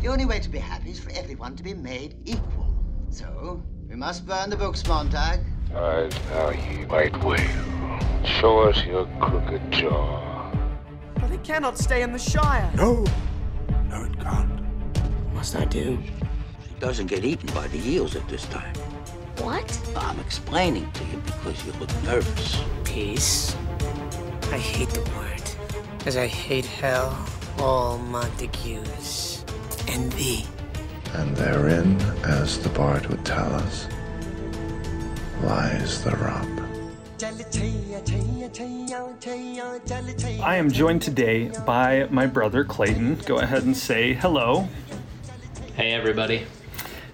The only way to be happy is for everyone to be made equal. So, we must burn the books, Montag. Alright, now, ye white whale, show us your crooked jaw. But it cannot stay in the Shire. No. No, it can't. Must I do? She doesn't get eaten by the eels at this time. What? I'm explaining to you because you look nervous. Peace. I hate the word, as I hate hell, all Montagues, and thee. And therein, as the bard would tell us, lies the rub. I am joined today by my brother Clayton. Go ahead and say hello. Hey, everybody.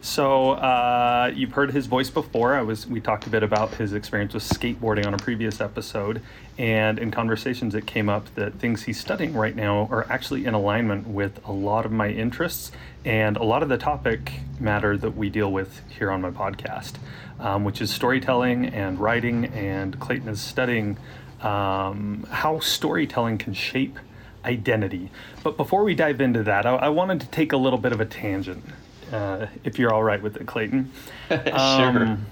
So uh, you've heard his voice before. I was we talked a bit about his experience with skateboarding on a previous episode, and in conversations it came up that things he's studying right now are actually in alignment with a lot of my interests and a lot of the topic matter that we deal with here on my podcast, um, which is storytelling and writing. And Clayton is studying um, how storytelling can shape identity. But before we dive into that, I, I wanted to take a little bit of a tangent uh, if you're all right with it, Clayton. sure. Um,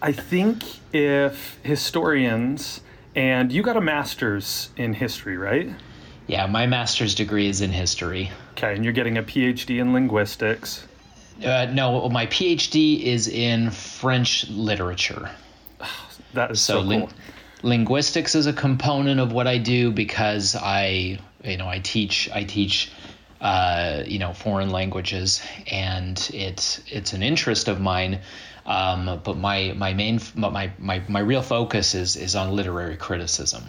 I think if historians, and you got a master's in history, right? Yeah, my master's degree is in history. Okay, and you're getting a PhD in linguistics. Uh, no, my PhD is in French literature. That is so, So, cool. linguistics is a component of what I do because I, you know, I teach, I teach, uh, you know, foreign languages, and it's it's an interest of mine. Um, but my my main my, my my real focus is is on literary criticism,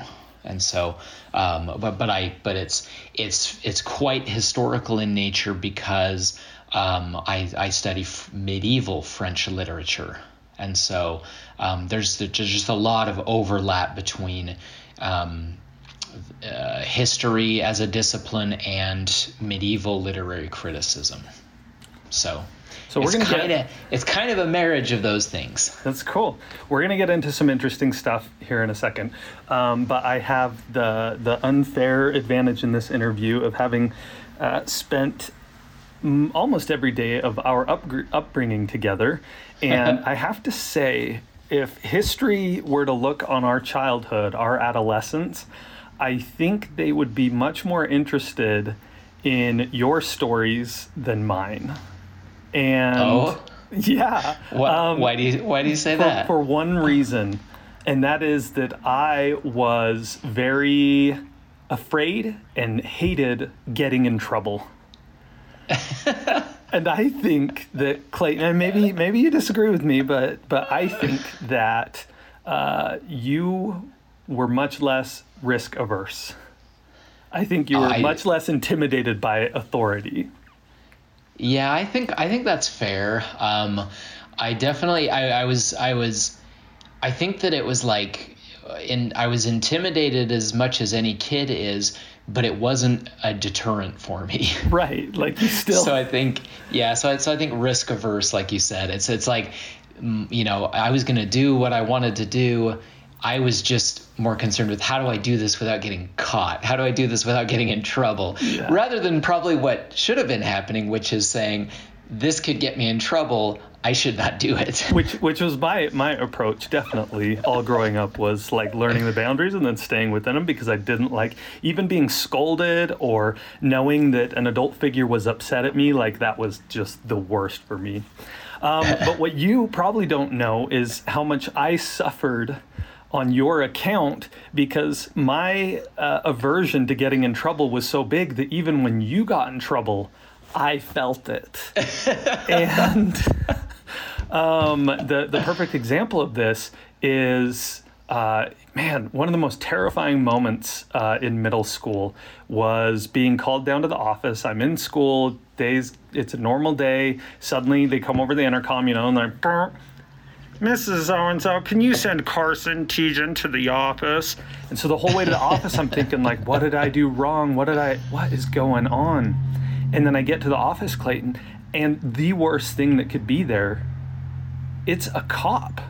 and so, um, but but I but it's it's it's quite historical in nature because um, I I study f- medieval French literature, and so um, there's, there's just a lot of overlap between um, uh, history as a discipline and medieval literary criticism. So, So we're it's gonna kind of it's kind of a marriage of those things. That's cool. We're gonna get into some interesting stuff here in a second, um, but I have the the unfair advantage in this interview of having uh, spent almost every day of our upgr upbringing together, and I have to say, if history were to look on our childhood, our adolescence, I think they would be much more interested in your stories than mine. And Oh? yeah, What, um, why do you why do you say for, that? for one reason, and that is that I was very afraid and hated getting in trouble. and I think that Clayton, and maybe maybe you disagree with me, but but I think that uh, you were much less risk averse. I think you were I- much less intimidated by authority. Yeah, I think I think that's fair. Um, I definitely I, I was I was I think that it was like in I was intimidated as much as any kid is, but it wasn't a deterrent for me. Right, like you still. so I think yeah, so I, so I think risk averse, like you said, it's it's like mm, you know I was gonna do what I wanted to do. I was just more concerned with how do I do this without getting caught? How do I do this without getting in trouble? Rather than probably what should have been happening, which is saying this could get me in trouble. I should not do it. which which was my my approach definitely all growing up was like learning the boundaries and then staying within them because I didn't like even being scolded or knowing that an adult figure was upset at me like that was just the worst for me. Um, but what you probably don't know is how much I suffered on your account because my uh, aversion to getting in trouble was so big that even when you got in trouble, I felt it. and um, the the perfect example of this is uh, man, one of the most terrifying moments uh, in middle school was being called down to the office. I'm in school, days, it's a normal day. Suddenly they come over the intercom, you know, and they're, "Grr, Mrs. So and so, can you send Carson Tejan to the office? And so the whole way to the office, I'm thinking, like, what did I do wrong? What did I, what is going on? And then I get to the office, Clayton, and the worst thing that could be there, it's a cop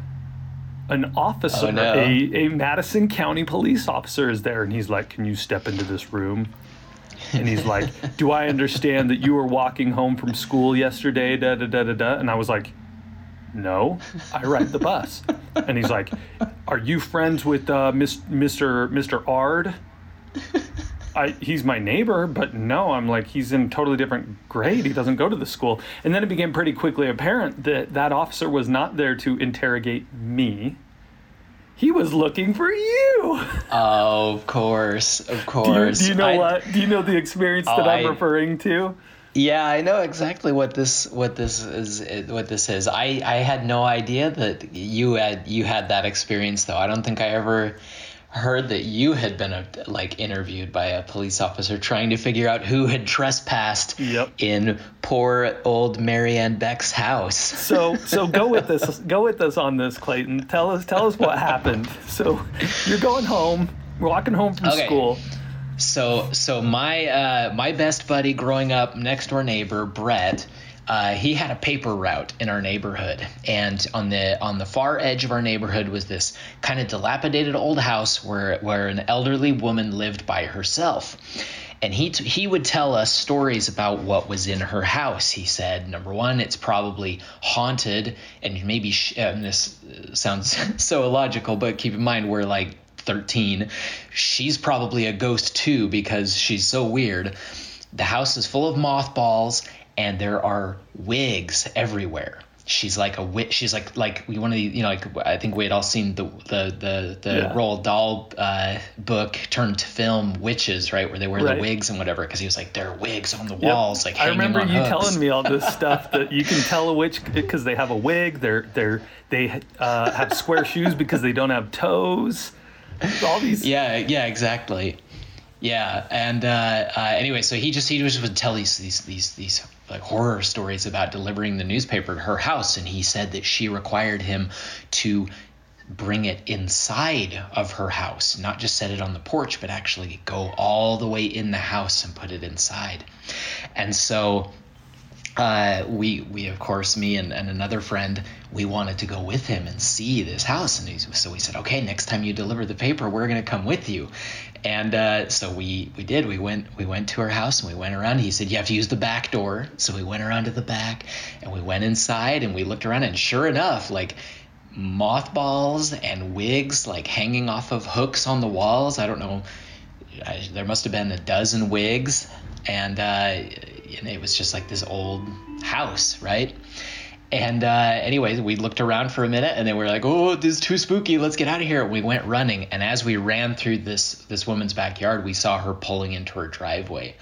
an officer, Oh, no. a, a Madison County police officer is there, and he's like, Can you step into this room? and he's like, "Do I understand that you were walking home from school yesterday?" Da da da da da. And I was like, "No, I ride the bus." And he's like, "Are you friends with uh, Miss, Mr. Mr. Ard?" I, he's my neighbor, but no, I'm like, he's in totally different grade. He doesn't go to the school. And then it became pretty quickly apparent that that officer was not there to interrogate me. He was looking for you. Oh, of course, of Do you, course. do you know I- what? Do you know the experience that Oh, I'm referring to? Yeah, I know exactly what this what this is what this is. I I had no idea that you had you had that experience though. I don't think I ever heard that you had been uh like interviewed by a police officer trying to figure out who had trespassed Yep. in poor old Marianne Beck's house. So so go with this go with us on this, Clayton. Tell us tell us what happened. So you're going home, we're walking home from Okay. school. So so my uh, my best buddy growing up, next door neighbor Brett, uh, he had a paper route in our neighborhood, and on the on the far edge of our neighborhood was this kind of dilapidated old house where where an elderly woman lived by herself. And he t- he would tell us stories about what was in her house. He said, number one, it's probably haunted, and maybe sh- and this uh, sounds so illogical, but keep in mind we're like 13. She's probably a ghost too because she's so weird. The house is full of mothballs and there are wigs everywhere. She's like a witch. She's like like we one of the you know like I think we had all seen the the the the Yeah. Roald Dahl uh, book turned to film Witches right where they wear Right. the wigs and whatever because he was like there are wigs on the Yep. walls like I remember you hooks. telling me all this stuff that you can tell a witch because they have a wig. They're they're they uh, have square shoes because they don't have toes. All these. Yeah, yeah, exactly. Yeah, and uh, uh, anyway, so he just he just would tell these these these these like horror stories about delivering the newspaper to her house, and he said that she required him to bring it inside of her house, not just set it on the porch, but actually go all the way in the house and put it inside. And so uh, we we of course me and, and another friend we wanted to go with him and see this house. And so we said okay next time you deliver the paper we're going to come with you. And uh, so we we did. We went we went to her house and we went around. He said you have to use the back door. So we went around to the back and we went inside and we looked around and sure enough like mothballs and wigs like hanging off of hooks on the walls. I don't know I, there must have been a dozen wigs, and, uh, and it was just like this old house, right? And uh, anyways, we looked around for a minute, and then we were like, "Oh, this is too spooky. Let's get out of here." We went running, and as we ran through this this woman's backyard, we saw her pulling into her driveway,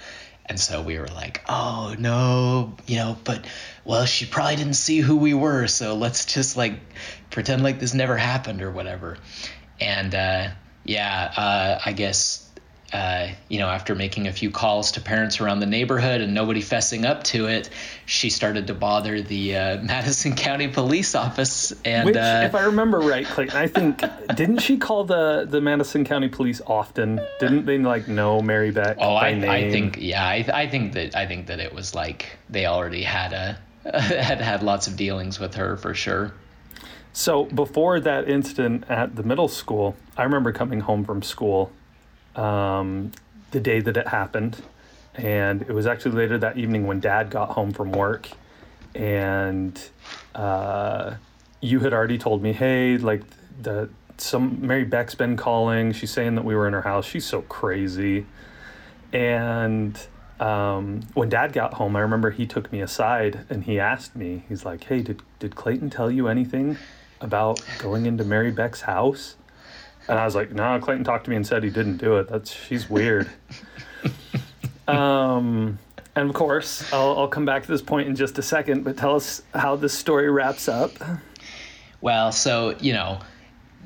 and so we were like, "Oh no, you know." But well, she probably didn't see who we were, so let's just like pretend like this never happened or whatever. And uh, yeah, uh, I guess uh, you know, after making a few calls to parents around the neighborhood and nobody fessing up to it, she started to bother the uh, Madison County Police Office. And Which, uh, if I remember right, Clayton, I think didn't she call the the Madison County Police often? Didn't they like know Mary Beck oh, I? I think yeah, I, I think that I think that it was like they already had a had had lots of dealings with her for sure. So before that incident at the middle school, I remember coming home from school um, the day that it happened, and it was actually later that evening when Dad got home from work, and uh, you had already told me, hey, like the some Mary Beck's been calling. She's saying that we were in her house. She's so crazy, and. Um, when dad got home, I remember he took me aside and he asked me, he's like, Hey, did, did Clayton tell you anything about going into Mary Beck's house? And I was like, no, Clayton talked to me and said he didn't do it. That's she's weird. um, and of course, I'll, I'll come back to this point in just a second, but tell us how this story wraps up. Well, so, you know,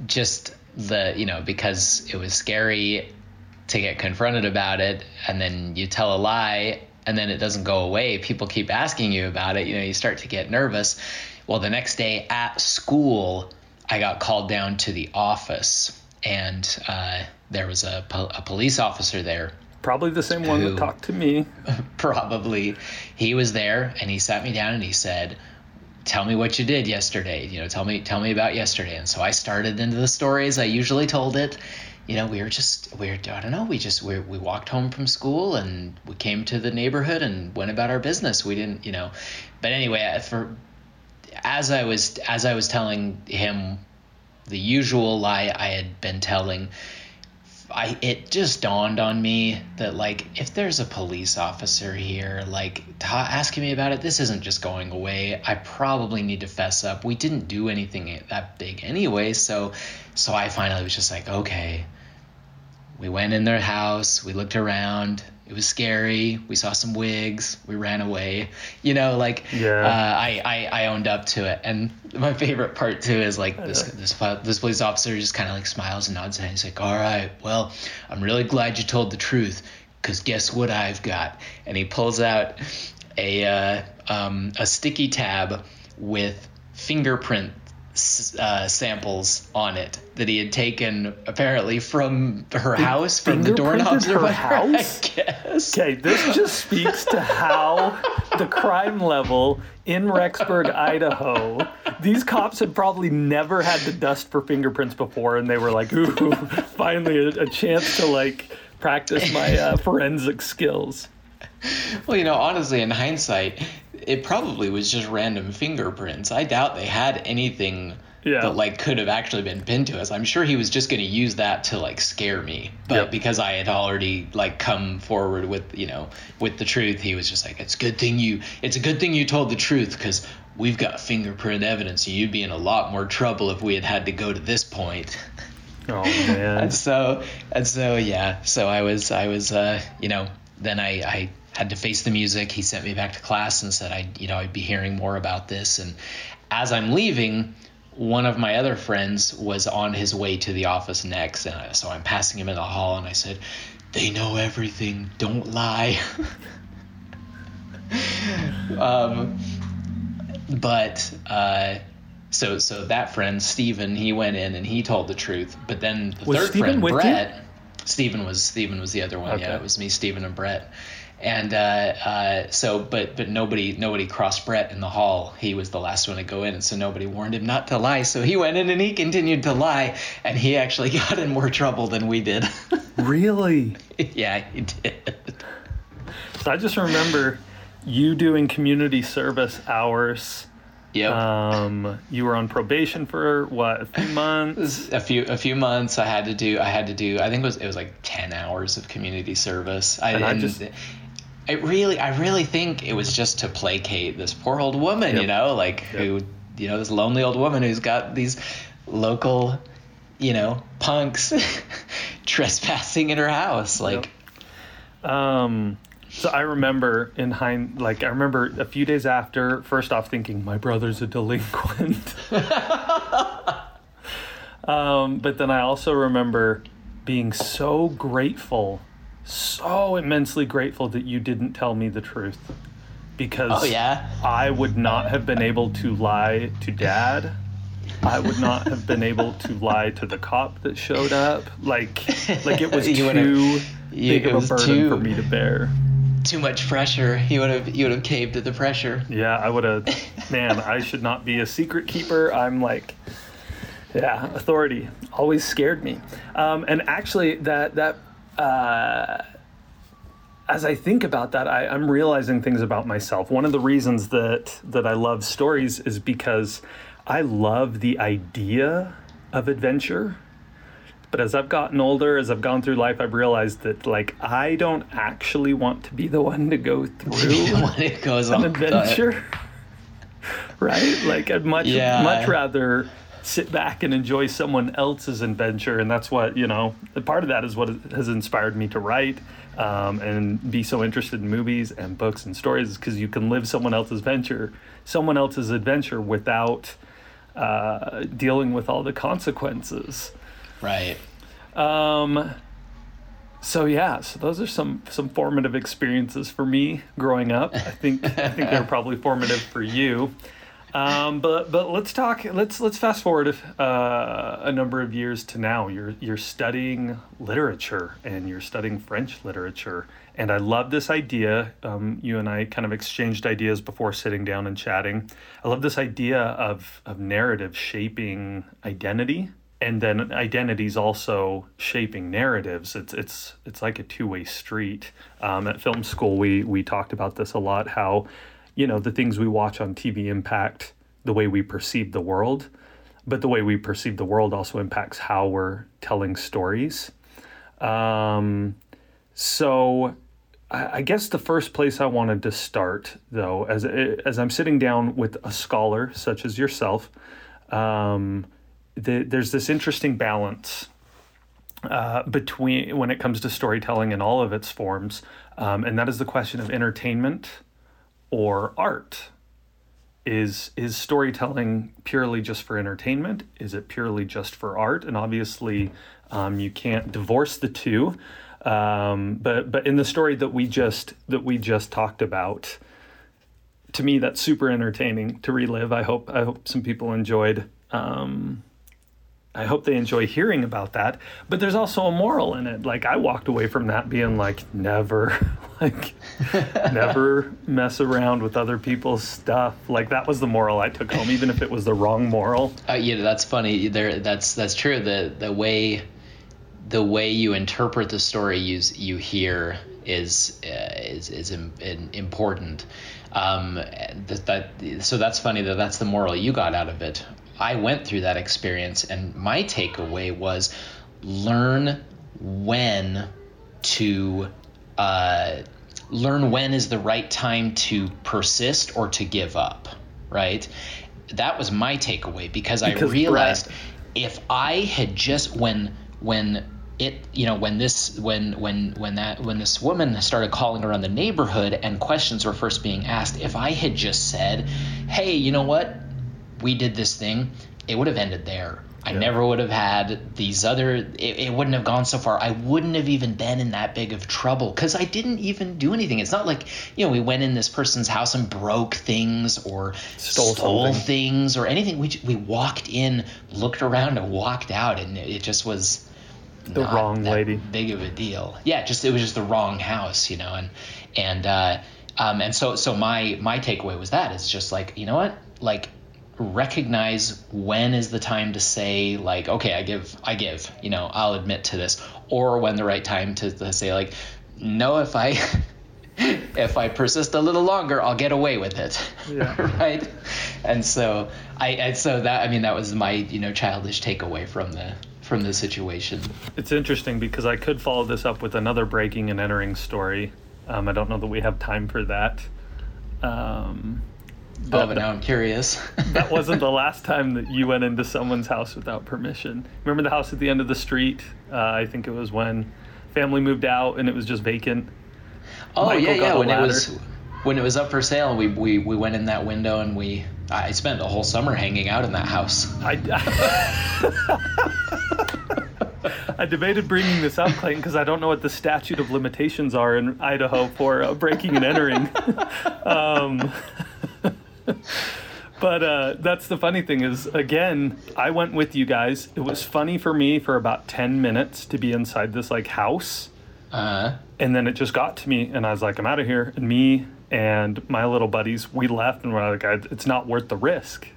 just the, you know, because it was scary to get confronted about it and then you tell a lie and then it doesn't go away, people keep asking you about it, you know, you start to get nervous. Well, the next day at school, I got called down to the office and uh, there was a, po- a police officer there Probably the same one Who? that talked to me. probably he was there and he sat me down and he said tell me what you did yesterday you know tell me tell me about yesterday and so i started into the story as i usually told it you know, we were just we were I don't know, we just we we walked home from school and we came to the neighborhood and went about our business. We didn't, you know, but anyway, for as I was as I was telling him the usual lie I had been telling, I it just dawned on me that like if there's a police officer here like ta- asking me about it, this isn't just going away. I probably need to fess up. We didn't do anything that big anyway, so so I finally was just like, okay. We went in their house. We looked around. It was scary. We saw some wigs. We ran away. You know, like Yeah. uh, I, I I owned up to it. And my favorite part too is like this this this police officer just kind of like smiles and nods and he's like, "All right, well, I'm really glad you told the truth, cause guess what I've got?" And he pulls out a uh, um, a sticky tab with fingerprint uh, samples on it that he had taken apparently from her house from the doorknobs or her house? I guess. Okay, this just speaks to how the crime level in Rexburg, Idaho. These cops had probably never had to dust for fingerprints before, and they were like, "Ooh, finally a, a chance to like practice my uh, forensic skills." Well, you know, honestly, in hindsight, it probably was just random fingerprints. I doubt they had anything Yeah. that like could have actually been pinned to us. I'm sure he was just going to use that to like scare me. But Yep. because I had already like come forward with you know with the truth, he was just like, "It's a good thing you. It's a good thing you told the truth because." We've got fingerprint evidence. You'd be in a lot more trouble if we had had to go to this point. Oh man, and so and so yeah so i was i was uh you know then i i had to face the music he sent me back to class and said i you know i'd be hearing more about this and as i'm leaving one of my other friends was on his way to the office next and I, so i'm passing him in the hall and i said they know everything don't lie um but uh so so that friend Steven, he went in and he told the truth. But then the Was third Steven friend with you? Brett, Steven was Steven was the other one. Okay. Yeah, it was me, Steven, and Brett. And uh, uh, so, but but nobody nobody crossed Brett in the hall. He was the last one to go in, and so nobody warned him not to lie. So he went in and he continued to lie, and he actually got in more trouble than we did. really? yeah, he did. So I just remember you doing community service hours. Yep. Um, you were on probation for what a few months. a few a few months I had to do I had to do I think it was it was like 10 hours of community service I, And I and just- it really I really think it was just to placate this poor old woman Yep. you know like who you know this lonely old woman who's got these local you know punks trespassing in her house like Um, so I remember in hind, like I remember a few days after, first off thinking my brother's a delinquent. um, but then I also remember being so grateful, so immensely grateful that you didn't tell me the truth, because oh yeah I would not have been able to lie to dad. I would not have been able to lie to the cop that showed up. Like, like it was too you- big of a burden too- for me to bear. too much pressure you would have you would have caved to the pressure Yeah, I would have. Man, I should not be a secret keeper. I'm like, yeah, authority always scared me. Um, and actually, that that uh, as I think about that, I, I'm realizing things about myself. One of the reasons that that I love stories is because I love the idea of adventure. But as I've gotten older, as I've gone through life, I've realized that like I don't actually want to be the one to go through when it goes an adventure. right? Like I'd much Yeah. much rather sit back and enjoy someone else's adventure, and that's what you know. Part of that is what has inspired me to write um, and be so interested in movies and books and stories, is because you can live someone else's adventure, someone else's adventure without uh, dealing with all the consequences. right Um, so yeah, so those are some some formative experiences for me growing up. I think I think they're probably formative for you. Um, but but let's talk. Let's let's fast forward uh, a number of years to now. You're you're studying literature and you're studying French literature. And I love this idea. Um, you and I kind of exchanged ideas before sitting down and chatting. I love this idea of of narrative shaping identity and then identities also shaping narratives. It's it's it's like a two way street. Um, at film school, we we talked about this a lot. How you know the things we watch on TV impact the way we perceive the world, but the way we perceive the world also impacts how we're telling stories. Um, so I, guess the first place I wanted to start, though, as as I'm sitting down with a scholar such as yourself. Um, the, there's this interesting balance uh, between when it comes to storytelling in all of its forms, um, and that is the question of entertainment or art. Is is storytelling purely just for entertainment? Is it purely just for art? And obviously, um, you can't divorce the two. Um, but but in the story that we just that we just talked about, to me that's super entertaining to relive. I hope I hope some people enjoyed um, I hope they enjoy hearing about that. But there's also a moral in it. Like I walked away from that being like, never, like, never mess around with other people's stuff. Like that was the moral I took home, even if it was the wrong moral. Uh, yeah, that's funny. There, that's that's true. The the way the way you interpret the story you you hear is uh, is is in, in important. Um, that, that so that's funny that that's the moral you got out of it. I went through that experience, and my takeaway was learn when to uh, learn when is the right time to persist or to give up. Right. That was my takeaway because, because I realized Brad. if I had just when when it you know when this when when when that when this woman started calling around the neighborhood and questions were first being asked if i had just said hey you know what we did this thing, it would have ended there. I yeah. never would have had these other. It, it, wouldn't have gone so far. I wouldn't have even been in that big of trouble because I didn't even do anything. It's not like you know we went in this person's house and broke things or stole, stole things or anything. We we walked in, looked around, and walked out, and it just was the wrong lady. Big of a deal. Yeah, just it was just the wrong house, you know, and and uh, um, and so so my my takeaway was that it's just like you know what like recognize when is the time to say like okay i give i give you know i'll admit to this or when the right time to, to say like no if i if i persist a little longer i'll get away with it yeah. right? And so i and so that i mean that was my you know childish takeaway from the from the situation. It's interesting because i could follow this up with another breaking and entering story. Um, i don't know that we have time for that. Um, oh, but now I'm curious. that wasn't the last time that you went into someone's house without permission. Remember the house at the end of the street? Uh, I think it was when family moved out and it was just vacant. Oh Michael yeah, yeah. When ladder. it was when it was up for sale, we, we we went in that window and we I spent a whole summer hanging out in that house. I. I debated bringing this up, Clayton, because I don't know what the statute of limitations are in Idaho for uh, breaking and entering. um, but uh, that's the funny thing is again i went with you guys. It was funny for me for about 10 minutes to be inside this like house. Uh-huh. and then it just got to me and i was like i'm out of here. And me and my little buddies we left and we're like it's not worth the risk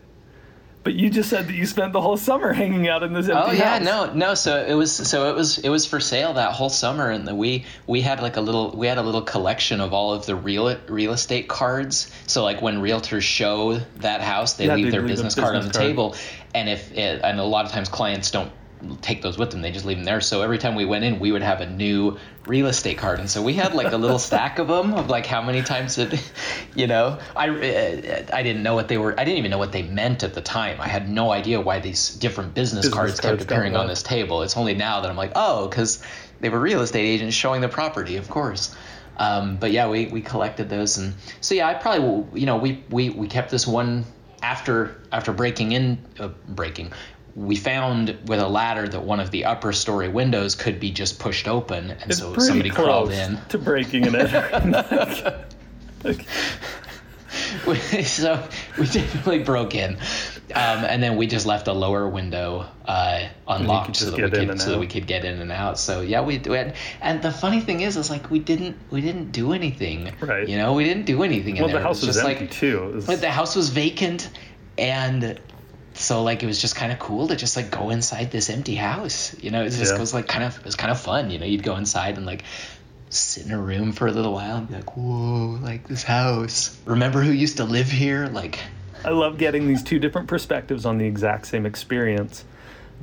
but you just said that you spent the whole summer hanging out in this empty Oh yeah, house. no, no. So it was, so it was, it was for sale that whole summer, and the, we we had like a little, we had a little collection of all of the real real estate cards. So like when realtors show that house, they yeah, leave their leave business, business card on the card. table, and if it, and a lot of times clients don't take those with them. They just leave them there. So every time we went in, we would have a new real estate card, and so we had like a little stack of them of like how many times it, you know, I I didn't know what they were. I didn't even know what they meant at the time. I had no idea why these different business, business cards, cards kept appearing on this table. It's only now that I'm like, oh, because they were real estate agents showing the property, of course. Um, but yeah, we, we collected those, and so yeah, I probably you know we we we kept this one after after breaking in uh, breaking we found with a ladder that one of the upper story windows could be just pushed open, and it's so somebody crawled in to breaking it. so we definitely broke in, um, and then we just left a lower window uh, unlocked so that we could so that we could get in and out. So yeah, we did. And the funny thing is, is like we didn't we didn't do anything. Right. You know, we didn't do anything. Well, in the there. house was, was empty like, too. Was... The house was vacant, and so like it was just kind of cool to just like go inside this empty house. You know, it just Yeah. was like kind of it was kind of fun. You know, you'd go inside and like sit in a room for a little while and be like, whoa, like this house. Remember who used to live here? Like, I love getting these two different perspectives on the exact same experience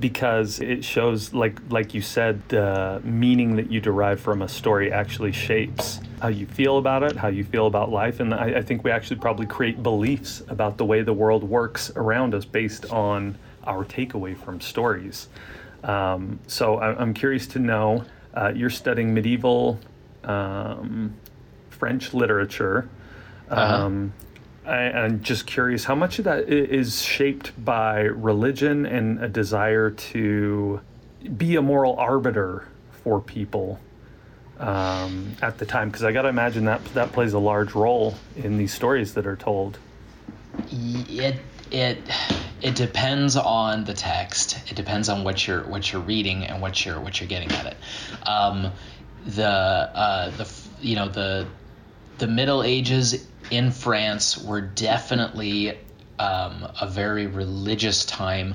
because it shows like like you said the meaning that you derive from a story actually shapes how you feel about it how you feel about life. And I, I think we actually probably create beliefs about the way the world works around us based on our takeaway from stories. Um, so I, i'm curious to know uh, you're studying medieval um, french literature. Um, I, I'm just curious how much of that is shaped by religion and a desire to be a moral arbiter for people um, at the time, because I got to imagine that that plays a large role in these stories that are told. it it it depends on the text. It depends on what you're what you're reading and what you're what you're getting at it. Um, the uh, the you know the the Middle Ages in France were definitely um, a very religious time,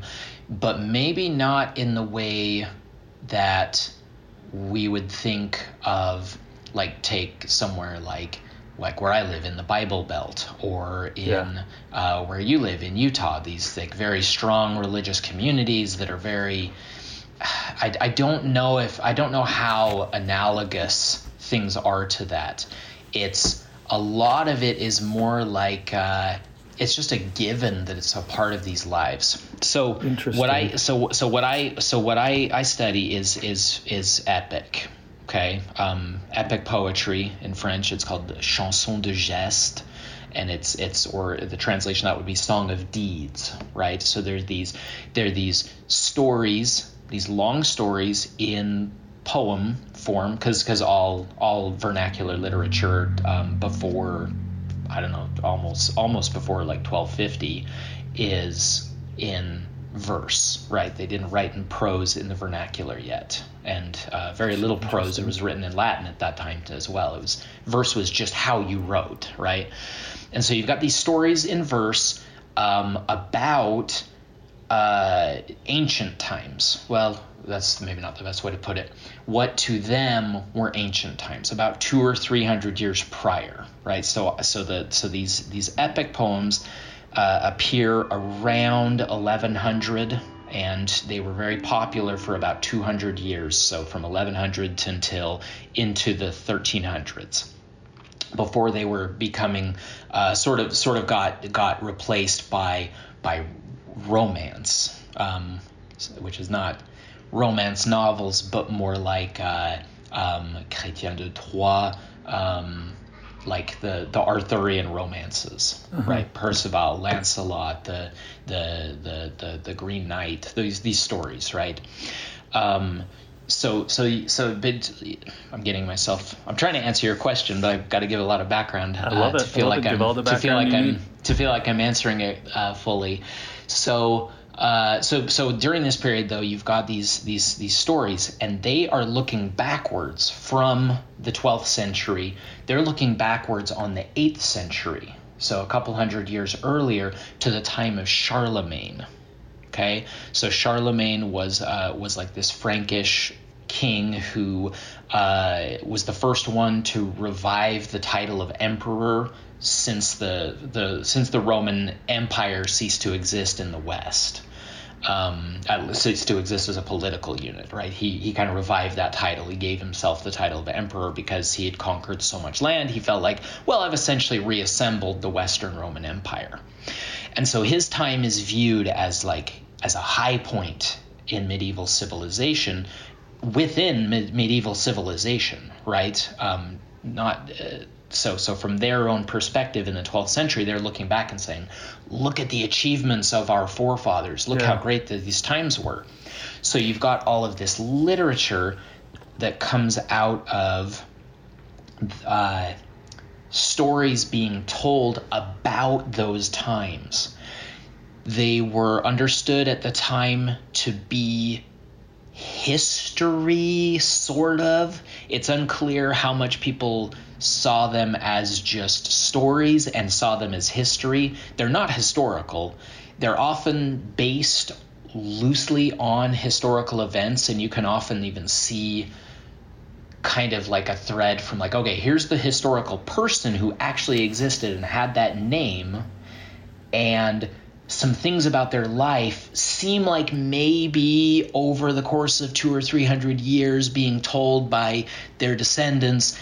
but maybe not in the way that we would think of like take somewhere like like where I live in the Bible Belt or in Yeah. uh, where you live in Utah. These like very strong religious communities that are very. I, I don't know if I don't know how analogous things are to that. It's a lot of it is more like uh, it's just a given that it's a part of these lives. So Interesting. what I so so what I so what I I study is is is epic. Okay, um, epic poetry in French. It's called chanson de geste, and it's it's or the translation that would be song of deeds, right? So there's these there are these stories, these long stories in poem form, because because all all vernacular literature um, before I don't know almost almost before like 1250 is in verse, right? They didn't write in prose in the vernacular yet, and uh, very little prose. It was written in Latin at that time as well. It was verse was just how you wrote, right? And so you've got these stories in verse um, about uh, ancient times. Well, that's maybe not the best way to put it. What to them were ancient times, about two or three hundred years prior, right? So, so the so these these epic poems uh, appear around 1100, and they were very popular for about 200 years. So from 1100 to until into the 1300s before they were becoming uh, sort of sort of got got replaced by by romance, um, which is not romance novels, but more like uh, um, Chrétien de Troyes, um, like the the Arthurian romances, right? Percival, Lancelot, the the the the, the Green Knight, these these stories, right? Um, so so so but I'm getting myself. I'm trying to answer your question, but I've got to give a lot of background. I love uh, it. To feel like. I'm Give all the to feel like I'm to feel like I'm answering it uh, fully. So. Uh, so so during this period though you've got these these these stories and they are looking backwards from the 12th century they're looking backwards on the 8th century so a couple hundred years earlier to the time of Charlemagne Okay, so Charlemagne was uh, was like this Frankish king who uh, was the first one to revive the title of emperor since the the since the Roman Empire ceased to exist in the West. Um, ceased to exist as a political unit, right? He he kind of revived that title. He gave himself the title of emperor because he had conquered so much land. He felt like, well, I've essentially reassembled the Western Roman Empire. And so his time is viewed as like as a high point in medieval civilization within me- medieval civilization, right? Um, not uh, so so from their own perspective in the 12th century, they're looking back and saying, "Look at the achievements of our forefathers. Look Yeah. how great that these times were." So you've got all of this literature that comes out of uh, stories being told about those times. They were understood at the time to be history, sort of. It's unclear how much people saw them as just stories and saw them as history. They're not historical. They're often based loosely on historical events, and you can often even see kind of like a thread from like okay here's the historical person who actually existed and had that name and some things about their life seem like maybe over the course of two or three hundred years being told by their descendants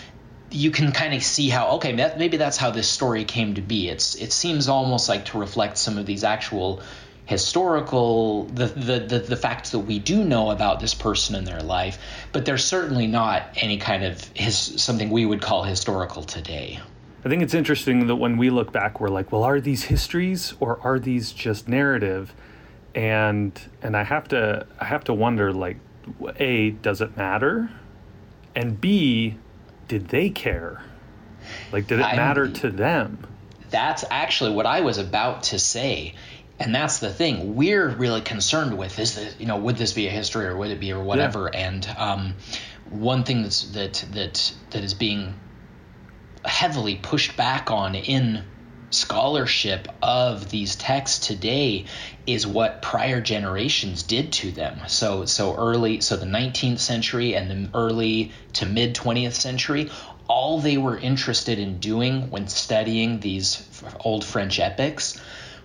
you can kind of see how okay maybe that's how this story came to be. It's it seems almost like to reflect some of these actual historical the, the the the facts that we do know about this person in their life but there's certainly not any kind of his something we would call historical today. I think it's interesting that when we look back, we're like, well, are these histories or are these just narrative? And and I have to I have to wonder like, a does it matter, and b did they care? Like, did it I- matter to them? that's actually what I was about to say. And that's the thing we're really concerned with is that you know would this be a history or would it be or whatever and um, one thing that's that that that is being heavily pushed back on in scholarship of these texts today is what prior generations did to them. So so early so the 19th century and the early to mid 20th century all they were interested in doing when studying these old french epics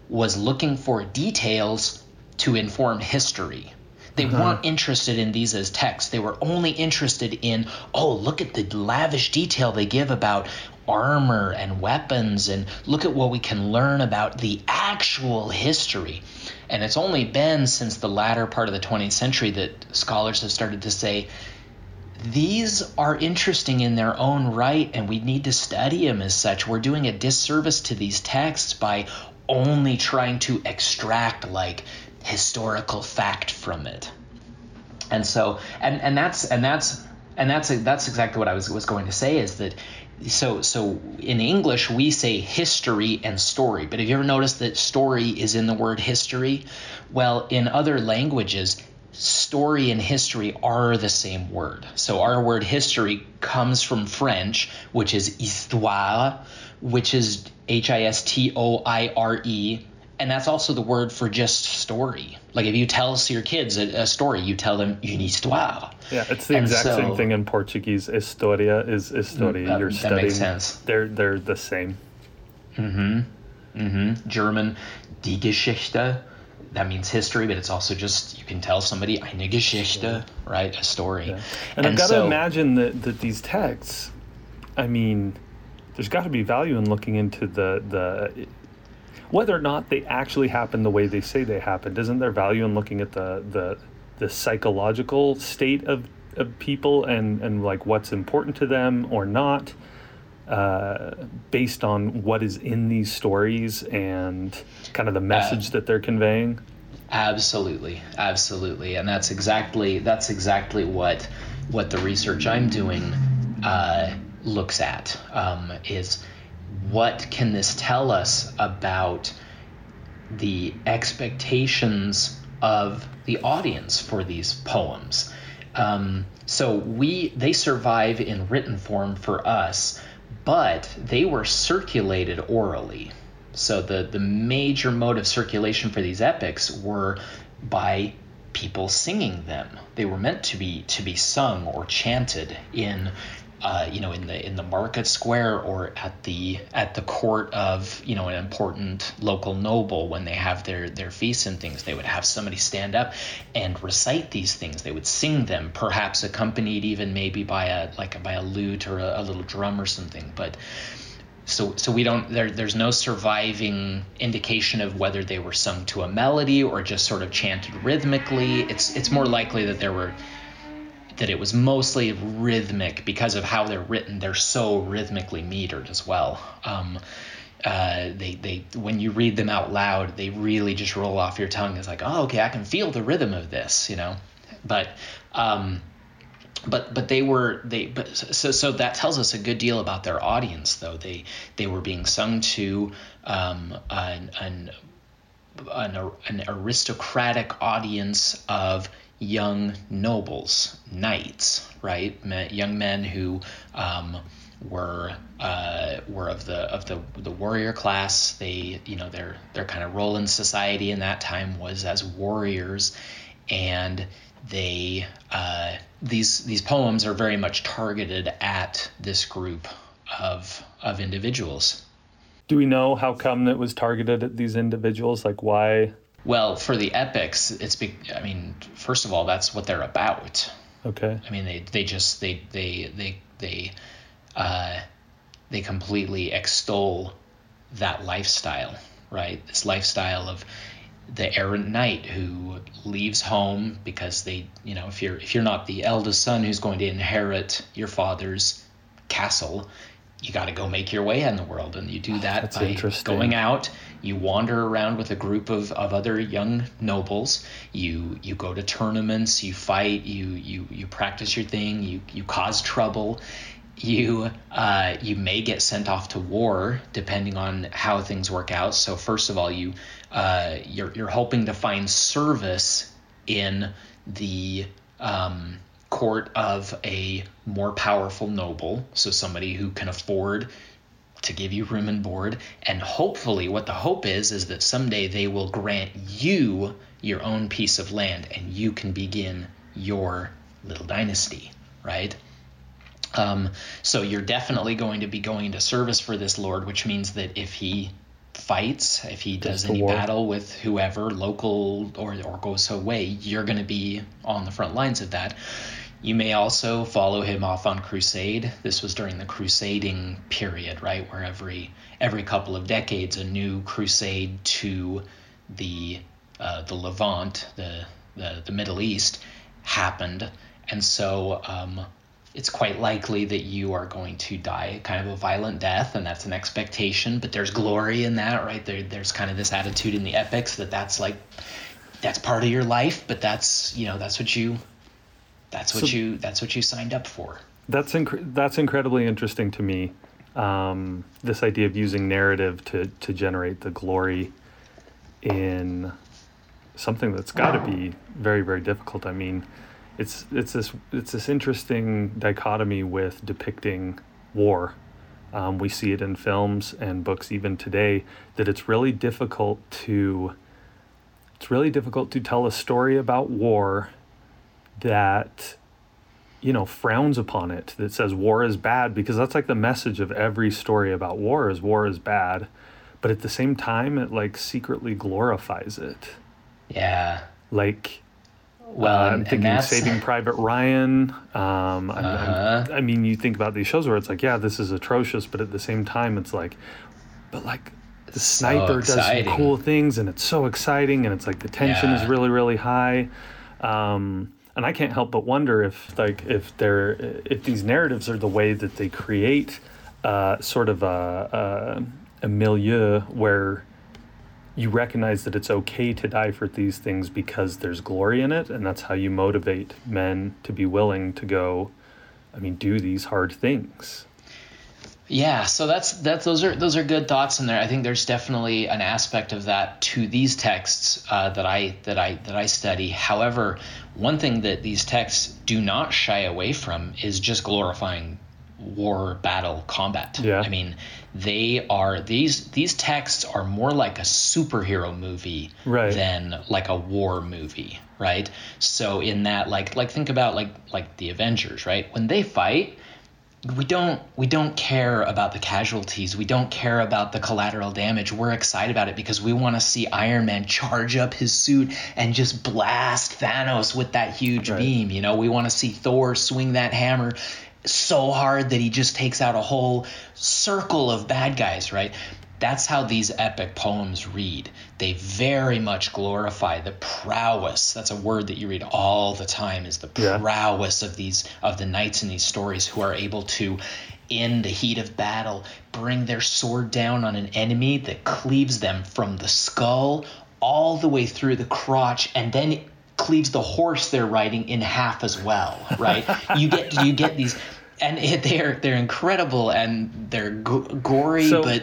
was looking for details to inform history. They uh-huh. weren't interested in these as texts. They were only interested in, oh, look at the lavish detail they give about armor and weapons, and look at what we can learn about the actual history. And it's only been since the latter part of the 20th century that scholars have started to say, these are interesting in their own right, and we need to study them as such. We're doing a disservice to these texts by only trying to extract like historical fact from it. And so, and and that's and that's and that's that's exactly what I was was going to say is that. So, so in English we say history and story, but have you ever noticed that story is in the word history? Well, in other languages, story and history are the same word. So our word history comes from French, which is histoire, which is H I S T O I R E, and that's also the word for just story. Like if you tell your kids a, a story, you tell them une histoire. Yeah, it's the And exact so- same thing in Portuguese. Historia is historia. Mm, that- You're that studying. makes sense. They're they're the same. German, die Geschichte. That means history, but it's also just you can tell somebody eine Geschichte, right? A story. And, I've got to imagine that, that these texts, I mean, there's got to be value in looking into the the whether or not they actually happen the way they say they happened. Isn't there value in looking at the the the psychological state of of people and and like what's important to them or not? Uh, based on what is in these stories and kind of the message that they're conveying. Absolutely, absolutely, and that's exactly that's exactly what what the research I'm doing uh, looks at um, is what can this tell us about the expectations of the audience for these poems. Um, so we they survive in written form for us, but they were circulated orally. So the the major mode of circulation for these epics were by people singing them. They were meant to be to be sung or chanted in uh, you know in the in the market square or at the at the court of you know an important local noble when they have their their feasts and things they would have somebody stand up and recite these things. They would sing them perhaps accompanied even maybe by a like by a lute or a, a little drum or something. But so so we don't there there's no surviving indication of whether they were sung to a melody or just sort of chanted rhythmically. It's it's more likely that there were that it was mostly rhythmic because of how they're written. They're so rhythmically metered as well. Um, uh, they they when you read them out loud they really just roll off your tongue. It's like oh okay i can feel the rhythm of this you know? But um, but but they were they but so so that tells us a good deal about their audience though. They they were being sung to um, an, an an, an aristocratic audience of young nobles, knights, right? Young men who um, were uh, were of the of the the warrior class. They you know their their kind of role in society in that time was as warriors, and they uh, these these poems are very much targeted at this group of of individuals. Do we know how come it was targeted at these individuals? Like why? Well, for the epics, it's be, I mean, first of all, that's what they're about. Okay. I mean, they they just they they they they uh, they completely extol that lifestyle, right? This lifestyle of the errant knight who leaves home because they, you know, if you're if you're not the eldest son who's going to inherit your father's castle, you got to go make your way in the world, and you do that That's by going out. You wander around with a group of, of other young nobles. You you go to tournaments. You fight. You you you practice your thing. You you cause trouble. You uh, you may get sent off to war depending on how things work out. So first of all, you uh, you're you're hoping to find service in the um, court of a more powerful noble, so somebody who can afford to give you room and board. And hopefully, what the hope is, is that someday they will grant you your own piece of land and you can begin your little dynasty, right? Um, so you're definitely going to be going into service for this lord, which means that if he fights, if he does any war. battle with whoever, local or, or goes away, you're going to be on the front lines of that. You may also follow him off on crusade. This was during the crusading period, right, where every every couple of decades a new crusade to the uh, the Levant, the, the the Middle East, happened, and so um, it's quite likely that you are going to die kind of a violent death, and that's an expectation. But there's glory in that, right? There, there's kind of this attitude in the epics that that's like that's part of your life, but that's you know that's what you that's what So- you that's what you signed up for. That's inc- that's incredibly interesting to me. Um, this idea of using narrative to to generate the glory in something that's got to be very very difficult. I mean, it's it's this it's this interesting dichotomy with depicting war. Um, we see it in films and books even today that it's really difficult to it's really difficult to tell a story about war that you know frowns upon it that says war is bad because that's like the message of every story about war is war is bad but at the same time it like secretly glorifies it Yeah. like Well, uh, I'm and thinking that's- Saving Private Ryan. Um, I'm- I'm- Uh-huh. I mean, you think about these shows where it's like, yeah, this is atrocious, but at the same time, it's like, but like the so sniper does some cool things, and it's so exciting, and it's like the tension is really, really high. Um, and I can't help but wonder if like if they're if these narratives are the way that they create uh, sort of a, a a milieu where you recognize that it's okay to die for these things because there's glory in it and that's how you motivate men to be willing to go i mean do these hard things Yeah, so that's that's those are those are good thoughts in there. I think there's definitely an aspect of that to these texts uh, that I that I that I study. However, one thing that these texts do not shy away from is just glorifying war, battle, combat. Yeah. I mean, they are these these texts are more like a superhero movie Right. than like a war movie, right? So in that like like think about like like the Avengers, right? When they fight, we don't we don't care about the casualties. We don't care about the collateral damage. We're excited about it because we want to see iron man charge up his suit and just blast thanos with that huge Right. beam you know? We want to see thor swing that hammer so hard that he just takes out a whole circle of bad guys right that's how these epic poems read. They very much glorify the prowess. That's a word that you read all the time is the Yeah. prowess of these of the knights in these stories who are able to in the heat of battle bring their sword down on an enemy that cleaves them from the skull all the way through the crotch and then cleaves the horse they're riding in half as well, right? you get you get these and it, they're they're incredible and they're go- gory So- but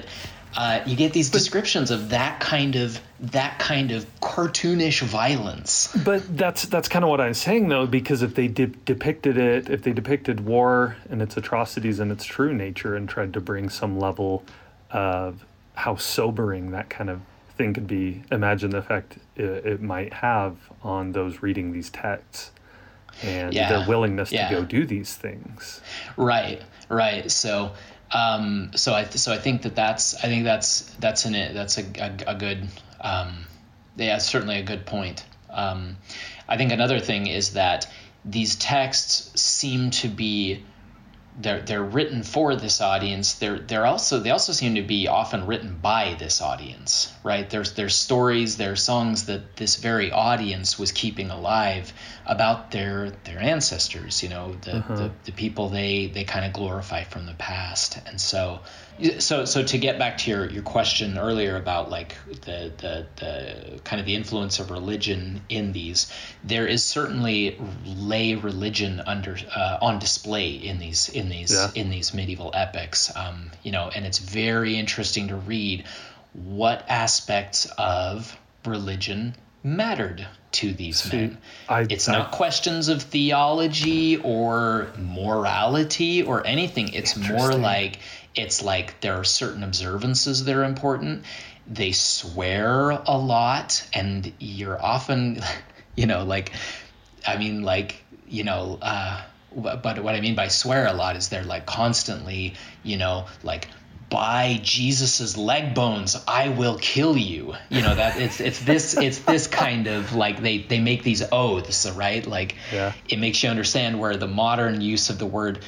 uh, you get these descriptions of that kind of that kind of cartoonish violence. But that's that's kind of what I'm saying though, because if they de- depicted it, if they depicted war and its atrocities and its true nature, and tried to bring some level of how sobering that kind of thing could be, imagine the effect it, it might have on those reading these texts and Yeah, their willingness yeah. to go do these things. Right, right. So, um, so I so I think that that's I think that's that's an that's a, a, a good um, yeah certainly a good point. Um, I think another thing is that these texts seem to be they're they're written for this audience. They're they're also they also seem to be often written by this audience, right? There's there's stories, there's songs that this very audience was keeping alive about their their ancestors, you know, the the, the people they they kind of glorify from the past. And so so so to get back to your your question earlier about like the the the kind of the influence of religion in these, there is certainly lay religion under uh, on display in these in these Yeah. in these medieval epics. Um, you know, and it's very interesting to read what aspects of religion mattered to these See, men. I- it's I- not questions of theology or morality or anything. It's more like it's like there are certain observances that are important. They swear a lot, and you're often, you know, like, I mean, like, you know, uh, but what I mean by swear a lot is they're like constantly, you know, like by Jesus's leg bones, I will kill you. You know that it's it's this it's this kind of like they they make these oaths, right? Like Yeah. it makes you understand where the modern use of the word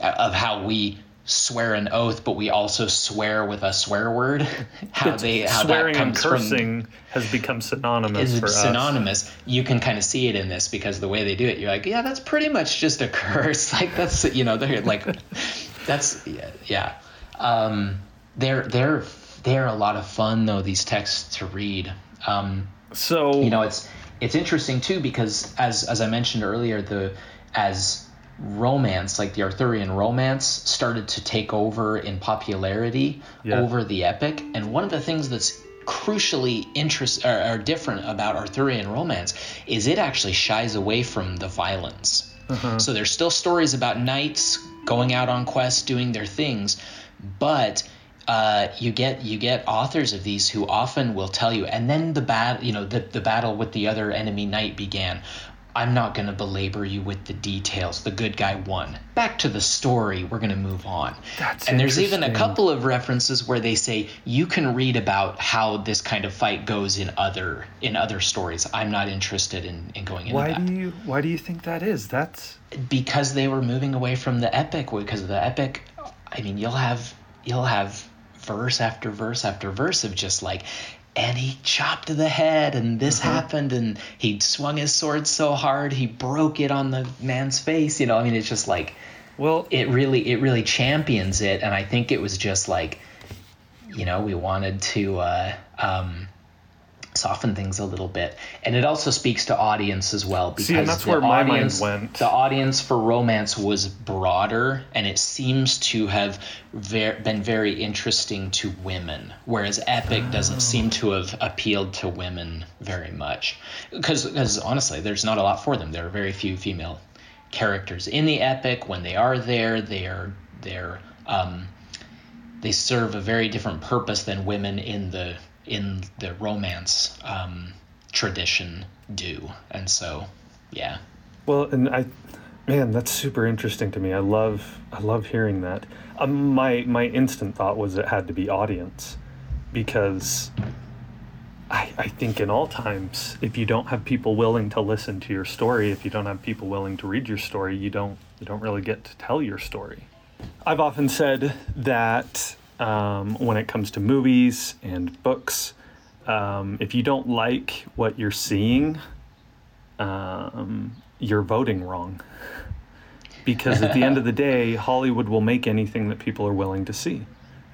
uh, of how we swear an oath, but we also swear with a swear word. How they how Swearing that and comes from cursing has become synonymous is for us. synonymous. You can kind of see it in this because the way they do it, you're like, yeah, that's pretty much just a curse. Like that's you know they're like, that's yeah. yeah. Um, they're they're they're a lot of fun though these texts to read. Um, So you know it's it's interesting too because as as I mentioned earlier the as romance like the Arthurian romance started to take over in popularity Yeah. over the epic and one of the things that's crucially interest or, or different about Arthurian romance is it actually shies away from the violence so there's still stories about knights going out on quests doing their things but uh, you get you get authors of these who often will tell you, and then the bat you know the the battle with the other enemy knight began. I'm not going to belabor you with the details. The good guy won. Back to the story. We're going to move on. That's and there's even a couple of references where they say you can read about how this kind of fight goes in other in other stories. I'm not interested in, in going into why that do you why do you think that is? That's because they were moving away from the epic because of the epic i mean you'll have you'll have verse after verse after verse of just like and he chopped the head and this happened and he swung his sword so hard he broke it on the man's face you know i mean it's just like well it really it really champions it. And i think it was just like you know we wanted to uh, um, soften things a little bit. And it also speaks to audience as well because See, and that's where my mind went. the audience for romance was broader and it seems to have ver- been very interesting to women whereas epic doesn't seem to have appealed to women very much. Because honestly there's not a lot for them. There are very few female characters in the epic. When they are there they are they're um, they serve a very different purpose than women in the in the romance um, tradition do and so yeah Well, and I, man, that's super interesting to me. I love, I love hearing that. Um, my my instant thought was it had to be audience, because I I think in all times, if you don't have people willing to listen to your story, if you don't have people willing to read your story, you don't you don't really get to tell your story. I've often said that um, when it comes to movies and books, um, if you don't like what you're seeing, um, you're voting wrong. Because at the end of the day, Hollywood will make anything that people are willing to see.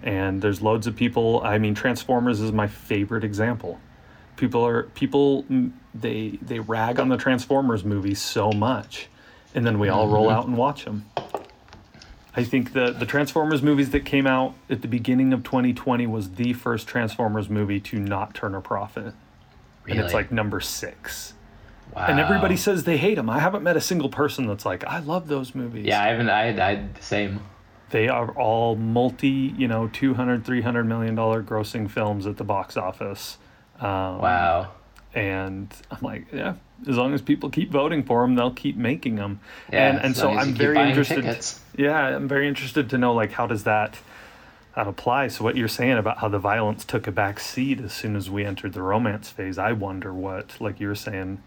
And there's loads of people. I mean, Transformers is my favorite example. People are people mm, they they rag on the Transformers movies so much, and then we all roll out and watch them. I think the the Transformers movies that came out at the beginning of 2020 was the first Transformers movie to not turn a profit, and it's like number six. Wow. And everybody says they hate them. I haven't met a single person that's like, I love those movies. Yeah, I haven't. I I same. They are all multi, you know, 200, 300 million dollar grossing films at the box office. Um, Wow. and I'm like, yeah, as long as people keep voting for them, they'll keep making them. Yeah, and and so long as you I'm very interested. tickets. Yeah, I'm very interested to know like how does that that apply? So what you're saying about how the violence took a back seat as soon as we entered the romance phase, I wonder what like you were saying.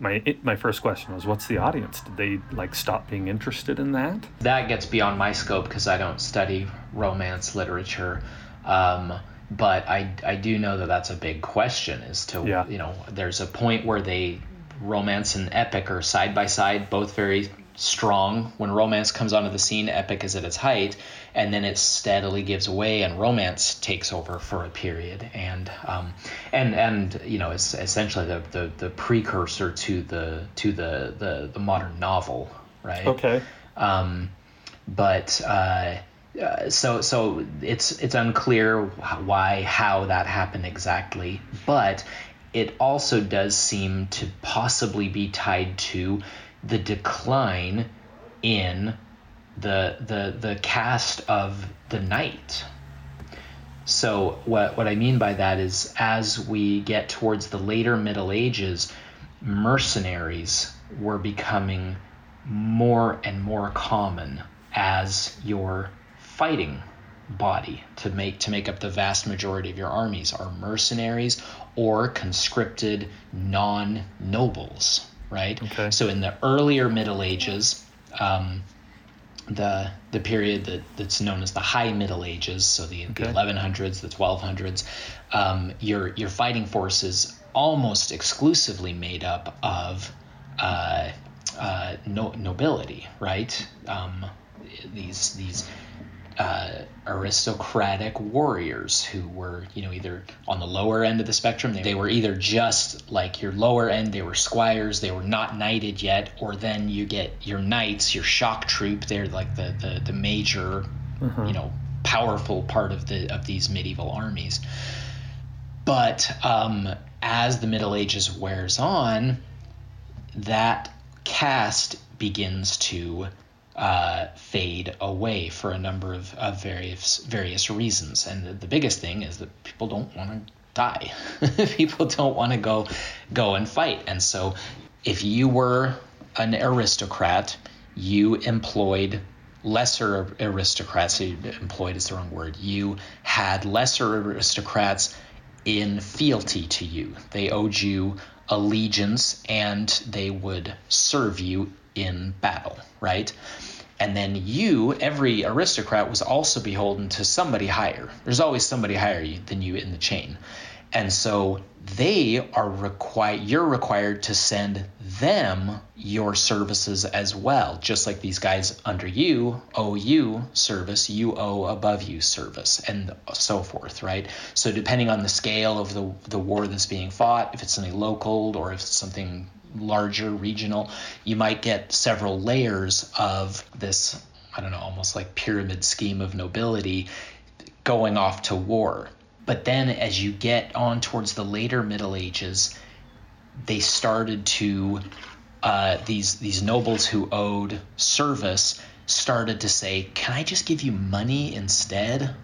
My it, my first question was, what's the audience? Did they like stop being interested in that? that gets beyond my scope because I don't study romance literature. Um, but I, I do know that that's a big question as to, Yeah. you know, there's a point where they romance and epic are side by side, both very strong. When romance comes onto the scene, epic is at its height, and then it steadily gives way, and romance takes over for a period. And um, and and you know, it's essentially the, the, the precursor to the to the, the, the modern novel, right? Okay. Um, but uh, uh, so so it's it's unclear why how that happened exactly, but it also does seem to possibly be tied to the decline in the the the caste of the knight. So what what I mean by that is as we get towards the later Middle Ages, mercenaries were becoming more and more common as your fighting body to make to make up the vast majority of your armies are mercenaries or conscripted non-nobles right Okay. so in the earlier middle ages um, the the period that, that's known as the High Middle Ages, so the, the 1100s, the 1200s, um, your your fighting force is almost exclusively made up of uh, uh, no, nobility, right? Um, these these uh, aristocratic warriors who were, you know, either on the lower end of the spectrum, they, they were either just like your lower end, they were squires, they were not knighted yet, or then you get your knights, your shock troop, they're like the the, the major, you know, powerful part of the of these medieval armies. But um, as the Middle Ages wears on, that caste begins to uh, fade away for a number of, of various various reasons, and the, the biggest thing is that people don't want to die. people don't want to go go and fight, and so if you were an aristocrat, you employed lesser aristocrats. Employed is the wrong word. You had lesser aristocrats in fealty to you. They owed you allegiance and they would serve you in battle, right? And then you, every aristocrat, was also beholden to somebody higher. There's always somebody higher than you in the chain. And so they are required, you're required to send them your services as well. Just like these guys under you owe you service, you owe above you service, and so forth, right? So depending on the scale of the, the war that's being fought, if it's something local or if it's something larger, regional, you might get several layers of this, I don't know, almost like pyramid scheme of nobility going off to war. But then as you get on towards the later Middle Ages, they started to uh, these these nobles who owed service started to say, "Can I just give you money instead?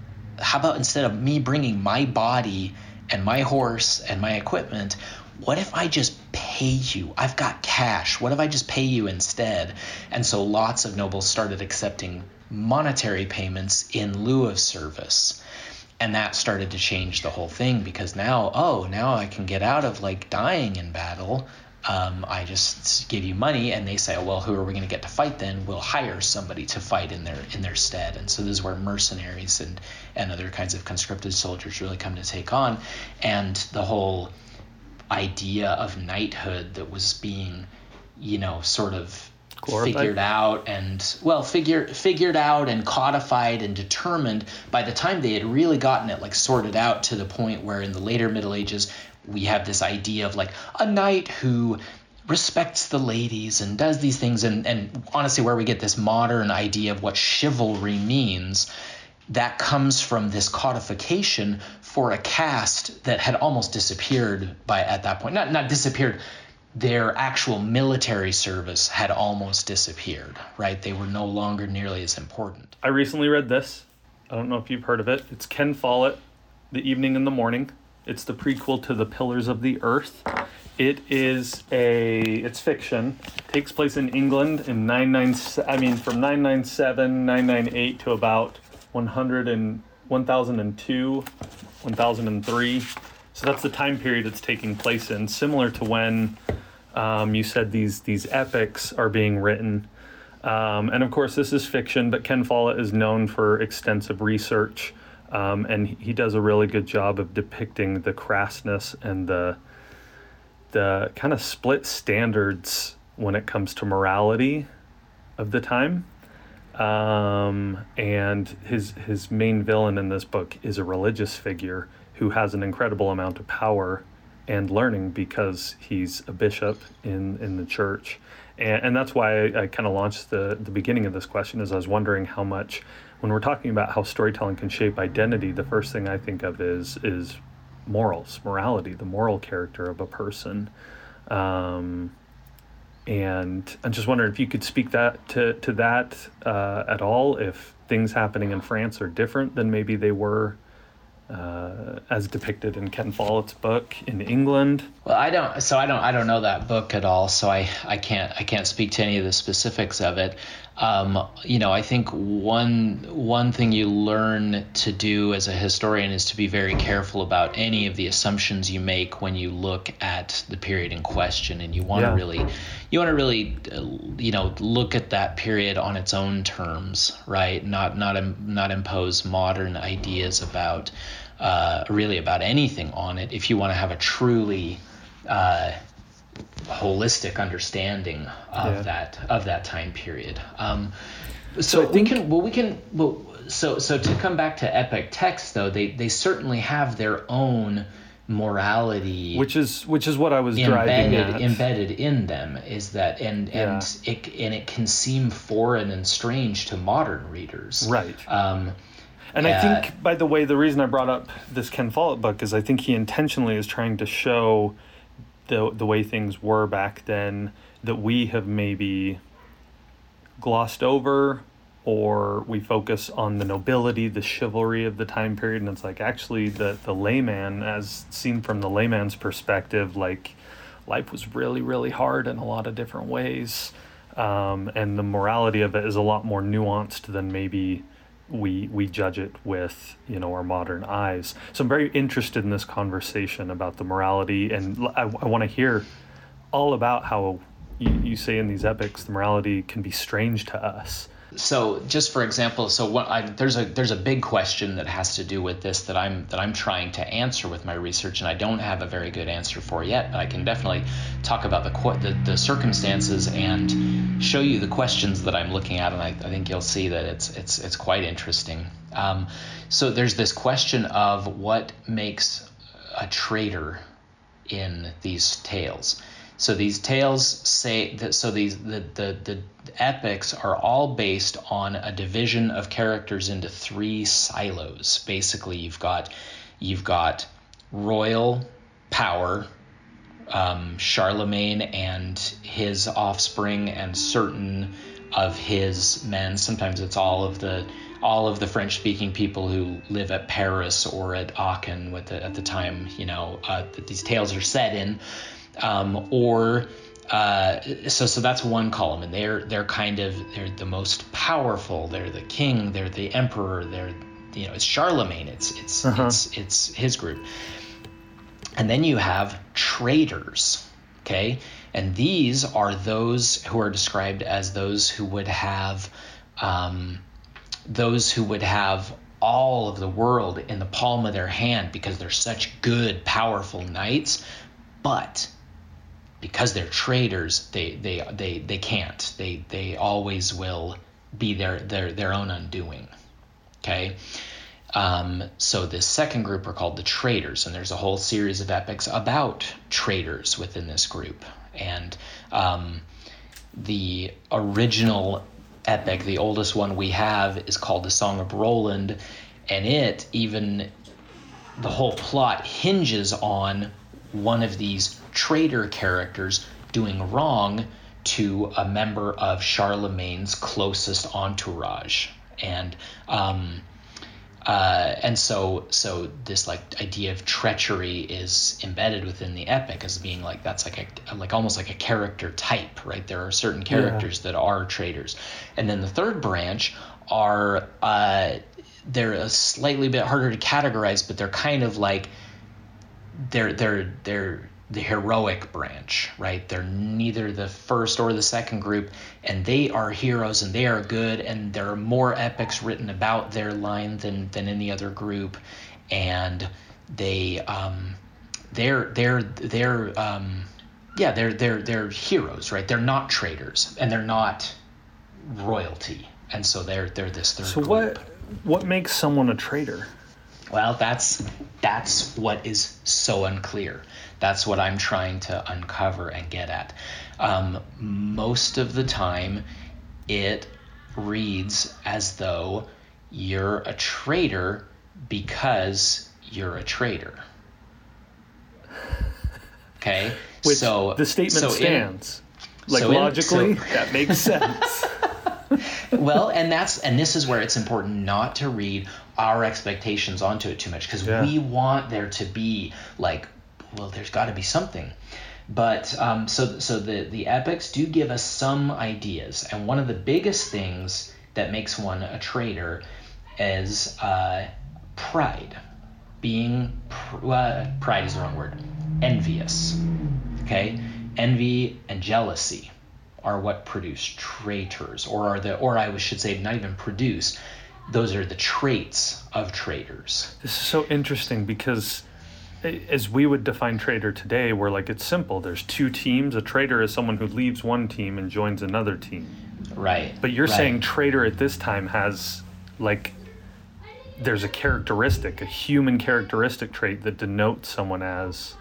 How about instead of me bringing my body and my horse and my equipment, what if I just pay you? I've got cash. What if I just pay you instead?" And so lots of nobles started accepting monetary payments in lieu of service and that started to change the whole thing because now oh now i can get out of like dying in battle. Um, i just give you money and they say well who are we going to get to fight then? We'll hire somebody to fight in their in their stead. And so this is where mercenaries and and other kinds of conscripted soldiers really come to take on. And the whole idea of knighthood that was being you know sort of Glorified? figured out and well figure figured out and codified and determined by the time they had really gotten it like sorted out to the point where in the later middle ages we have this idea of like a knight who respects the ladies and does these things and, and honestly where we get this modern idea of what chivalry means that comes from this codification for a caste that had almost disappeared by at that point not not disappeared their actual military service had almost disappeared right they were no longer nearly as important I recently read this. I don't know if you've heard of it. It's Ken Follett, The Evening and the Morning. It's the prequel to The Pillars of the Earth. It is a it's fiction. Takes place in England in 997 I mean from 997 998 to about 100 and 1002 1003. So that's the time period it's taking place in similar to when um, you said these these epics are being written. Um, and of course, this is fiction, but Ken Follett is known for extensive research, um, and he does a really good job of depicting the crassness and the the kind of split standards when it comes to morality of the time. Um, and his his main villain in this book is a religious figure who has an incredible amount of power and learning because he's a bishop in in the church and, and that's why I, I kind of launched the the beginning of this question is I was wondering how much when we're talking about how storytelling can shape identity, the first thing I think of is is morals, morality, the moral character of a person. Um, and I'm just wondering if you could speak that to to that uh, at all. If things happening in France are different than maybe they were uh, as depicted in Ken Follett's book in England. Well, I don't. So I don't. I don't know that book at all. So I, I can't. I can't speak to any of the specifics of it. Um, you know, I think one one thing you learn to do as a historian is to be very careful about any of the assumptions you make when you look at the period in question, and you want to Yeah. really, you want to really, uh, you know, look at that period on its own terms, right? Not not im- not impose modern ideas about, uh, really about anything on it. If you want to have a truly uh, holistic understanding of Yeah. that of that time period. Um, so we can well we can well so so to come back to epic texts though they they certainly have their own morality which is which is what I was driving embedded at. embedded in them is that and and it and it can seem foreign and strange to modern readers Right. um And I Uh, think, by the way, the reason I brought up this Ken Follett book is I think he intentionally is trying to show the the way things were back then that we have maybe glossed over or we focus on the nobility, the chivalry of the time period, and it's like actually the the layman, as seen from the layman's perspective, like life was really really hard in a lot of different ways, um, and the morality of it is a lot more nuanced than maybe we we judge it with you know our modern eyes. So I'm very interested in this conversation about the morality, and I, I want to hear all about how you, you say in these epics the morality can be strange to us. So just for example so what I, there's a there's a big question that has to do with this that i'm that i'm trying to answer with my research and i don't have a very good answer for yet but i can definitely talk about the the, the circumstances and show you the questions that i'm looking at and i, I think you'll see that it's it's it's quite interesting um, so there's this question of what makes a traitor in these tales. So these tales say that so these the, the the epics are all based on a division of characters into three silos. Basically, you've got you've got royal power, um, Charlemagne and his offspring and certain of his men. Sometimes it's all of the all of the French-speaking people who live at Paris or at Aachen with the, at the time you know uh, that these tales are set in, um, or uh, so so that's one column, and they're they're kind of they're the most powerful. They're the king. They're the emperor. They're you know it's Charlemagne. It's it's Uh-huh. it's it's his group. And then you have traitors, okay? And these are those who are described as those who would have, um, those who would have all of the world in the palm of their hand because they're such good, powerful knights, but because they're traitors, they they they they can't. They they always will be their their their own undoing. Okay. Um, so this second group are called the traitors, and there's a whole series of epics about traitors within this group. And um, the original epic, the oldest one we have, is called the Song of Roland, and it even the whole plot hinges on one of these traitor characters doing wrong to a member of Charlemagne's closest entourage, and um, uh, and so so this like idea of treachery is embedded within the epic as being like that's like a like almost like a character type, right? There are certain characters yeah. that are traitors, and then the third branch are uh, they're a slightly bit harder to categorize, but they're kind of like they're they're they're the heroic branch, right? They're neither the first or the second group, and they are heroes and they are good, and there are more epics written about their line than than any other group, and they um, they're they're they're um, yeah they're they're they're heroes, right? They're not traitors, and they're not royalty, and so they're they're this third. So group. what what makes someone a traitor? Well, that's that's what is so unclear. That's what I'm trying to uncover and get at. Um, most of the time, it reads as though you're a traitor because you're a traitor. Okay, Which so the statement so stands. In, like so in, logically, so, that makes sense. well, and that's and this is where it's important not to read our expectations onto it too much because yeah. we want there to be like, well, there's got to be something. But um, so so the the epics do give us some ideas, and one of the biggest things that makes one a traitor is uh, pride, being pr- uh, pride is the wrong word, envious. Okay, envy and jealousy are what produce traitors, or are the, or I should say, not even produce. Those are the traits of traitors. This is so interesting because, as we would define traitor today, we're like it's simple. There's two teams. A traitor is someone who leaves one team and joins another team. Right. But you're right. saying traitor at this time has like there's a characteristic, a human characteristic trait that denotes someone as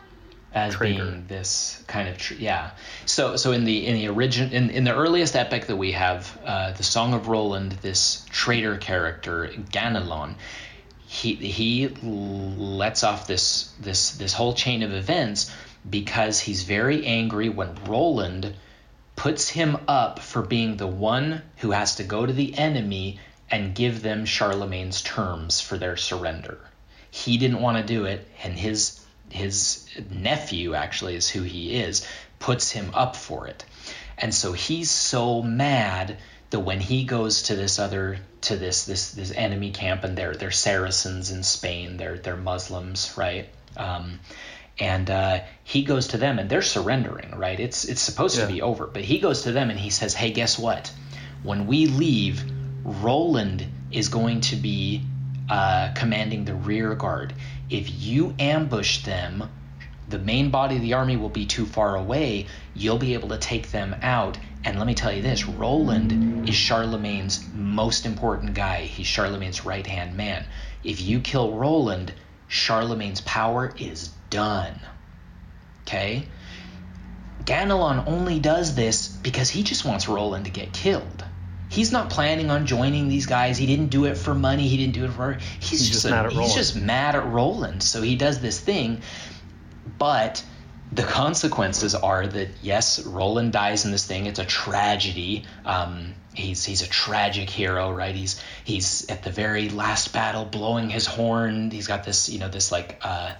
as traitor. being this kind of tr- yeah. So so in the in the origin in, in the earliest epic that we have, uh, the Song of Roland, this traitor character Ganelon, he he lets off this this this whole chain of events because he's very angry when Roland puts him up for being the one who has to go to the enemy and give them Charlemagne's terms for their surrender. He didn't want to do it, and his his nephew actually is who he is puts him up for it. And so he's so mad that when he goes to this other to this this this enemy camp and they're they're saracens in spain they're they're muslims right? Um, and uh, he goes to them and they're surrendering right? It's it's supposed Yeah. to be over but he goes to them and he says hey guess what? When we leave roland is going to be uh, commanding the rear guard if you ambush them the main body of the army will be too far away. You'll be able to take them out. And let me tell you this roland is charlemagne's most important guy. He's charlemagne's right hand man. If you kill roland charlemagne's power is done. Okay? Ganelon only does this because he just wants roland to get killed he's not planning on joining these guys he didn't do it for money he didn't do it for he's, He's just, just a- mad at he's Roland. just mad at roland so he does this thing but the consequences are that yes, Roland dies in this thing. It's a tragedy. Um, he's he's a tragic hero, right? He's he's at the very last battle, blowing his horn. He's got this, you know, this like uh,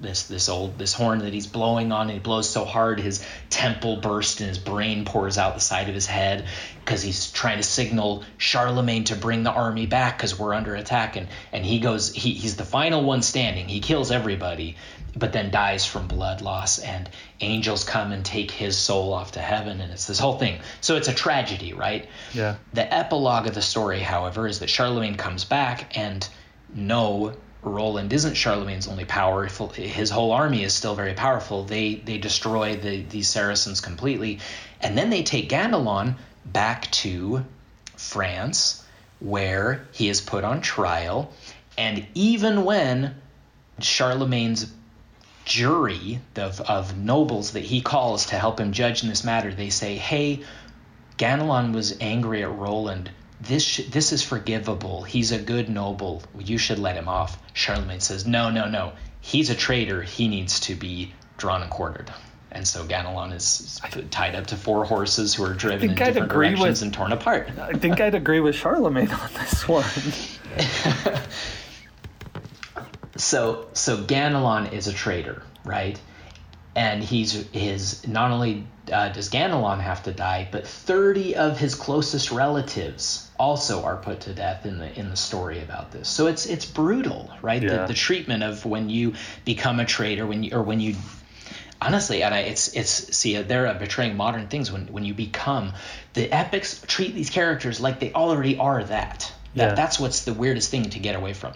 this this old this horn that he's blowing on. And he blows so hard his temple bursts and his brain pours out the side of his head because he's trying to signal Charlemagne to bring the army back because we're under attack. And and he goes he, he's the final one standing. He kills everybody, but then dies from blood loss. And angels come and take his soul off to heaven. And it's this whole thing. So it's a tragedy, right? Yeah. The epilogue of the story, however, is that Charlemagne comes back and no, Roland isn't Charlemagne's only powerful. His whole army is still very powerful. They they destroy the these Saracens completely, and then they take Ganelon back to France, where he is put on trial. And even when Charlemagne's jury of, of nobles that he calls to help him judge in this matter, they say, hey, Ganelon was angry at Roland. This sh- this is forgivable. He's a good noble. You should let him off. Charlemagne says, no, no, no. He's a traitor. He needs to be drawn and quartered. And so Ganelon is tied up to four horses who are driven in I'd different directions with- and torn apart. I think I'd agree with Charlemagne on this one. so so Ganelon is a traitor, right? And he's his not only uh, does Ganelon have to die, but thirty of his closest relatives also are put to death in the in the story about this. So it's it's brutal, right? Yeah. The, the treatment of when you become a traitor, when you or when you honestly and I, it's it's see they're betraying modern things when when you become the epics treat these characters like they already are that that Yeah. that's what's the weirdest thing to get away from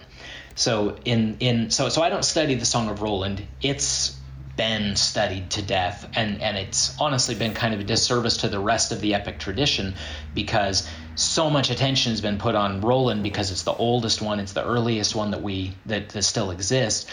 so in in so so I don't study the Song of Roland it's been studied to death and and it's honestly been kind of a disservice to the rest of the epic tradition because so much attention has been put on Roland because it's the oldest one it's the earliest one that we that, that still exists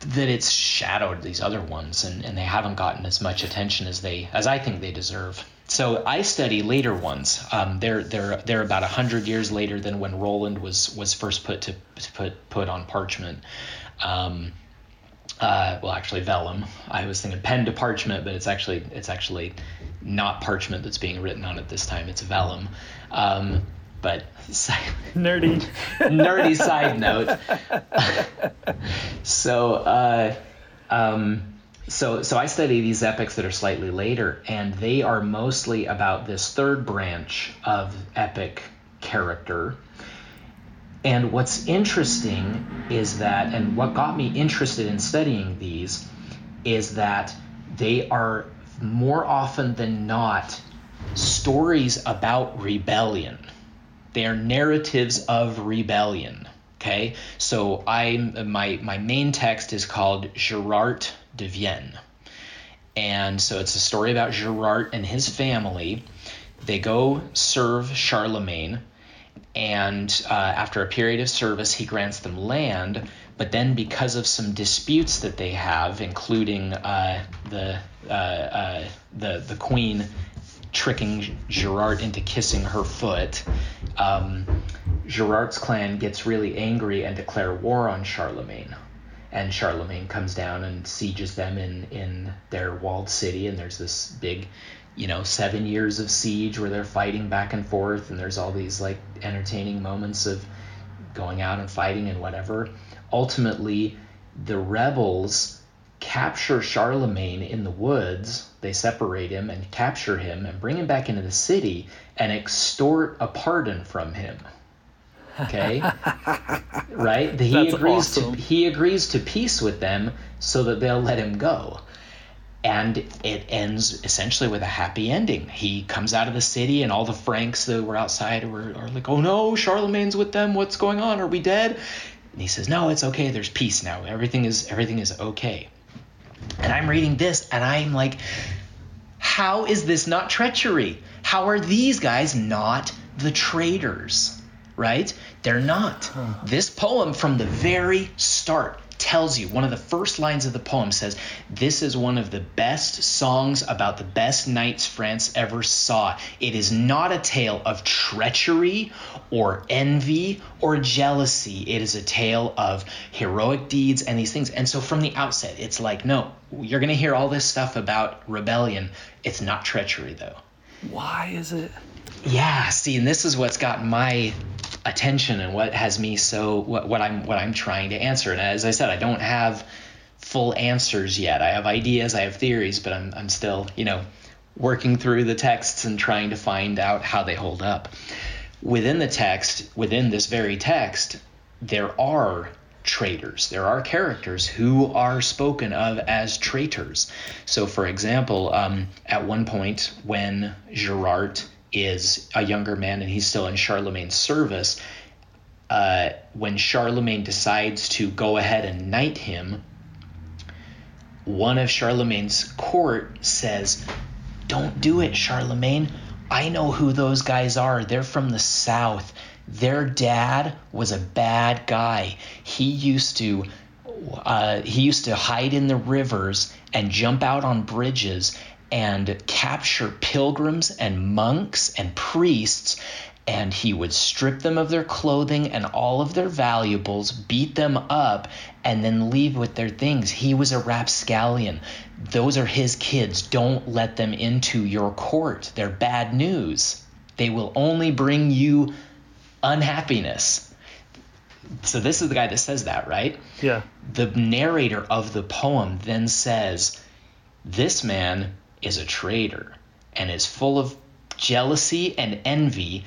that it's shadowed these other ones and, and they haven't gotten as much attention as they as I think they deserve. So I study later ones. Um, they're they're they're about hundred years later than when Roland was was first put to, to put put on parchment. Um, uh, well, actually vellum. I was thinking pen to parchment, but it's actually it's actually not parchment that's being written on at this time. It's vellum. Um, but Nerdy. nerdy side note. so, uh, um, so, so I study these epics that are slightly later, and they are mostly about this third branch of epic character. And what's interesting is that, and what got me interested in studying these, is that they are more often than not stories about rebellion they are narratives of rebellion. Okay, so I'm my my main text is called Gerard de Vienne, and so it's a story about Gerard and his family. They go serve Charlemagne, and uh, after a period of service, he grants them land. But then, because of some disputes that they have, including uh, the uh, uh, the the queen tricking Gerard into kissing her foot, um, Gerard's clan gets really angry and declare war on Charlemagne. And Charlemagne comes down and sieges them in, in their walled city, and there's this big, you know, seven years of siege where they're fighting back and forth, and there's all these like entertaining moments of going out and fighting and whatever. Ultimately, the rebels capture Charlemagne in the woods. They separate him and capture him and bring him back into the city and extort a pardon from him. Okay? right? He That's agrees awesome. to he agrees to peace with them so that they'll let him go. And it ends essentially with a happy ending. He comes out of the city, and all the Franks that were outside were, are like, "Oh no, Charlemagne's with them. What's going on? Are we dead?" And he says, "No, it's okay. There's peace now. Everything is everything is okay." And I'm reading this and I'm like, how is this not treachery? How are these guys not the traitors? Right? They're not. This poem from the very start tells you one of the first lines of the poem says, This is one of the best songs about the best knights France ever saw. It is not a tale of treachery or envy or jealousy. It is a tale of heroic deeds and these things. And so from the outset, it's like, no, you're going to hear all this stuff about rebellion. It's not treachery, though. Why is it? Yeah, see, and this is what's got my attention and what has me so what, what I'm what I'm trying to answer. And as I said, I don't have full answers yet. I have ideas, I have theories, but I'm I'm still, you know, working through the texts and trying to find out how they hold up. Within the text, within this very text, there are traitors. There are characters who are spoken of as traitors. So, for example, um, at one point when Gerard is a younger man and he's still in Charlemagne's service, uh, when Charlemagne decides to go ahead and knight him, one of Charlemagne's court says, Don't do it, Charlemagne. I know who those guys are. They're from the south. Their dad was a bad guy. He used to uh, he used to hide in the rivers and jump out on bridges and capture pilgrims and monks and priests and he would strip them of their clothing and all of their valuables, beat them up, and then leave with their things. He was a rapscallion. Those are his kids. Don't let them into your court. They're bad news. They will only bring you unhappiness. So, this is the guy that says that, right? Yeah. The narrator of the poem then says, This man is a traitor and is full of jealousy and envy.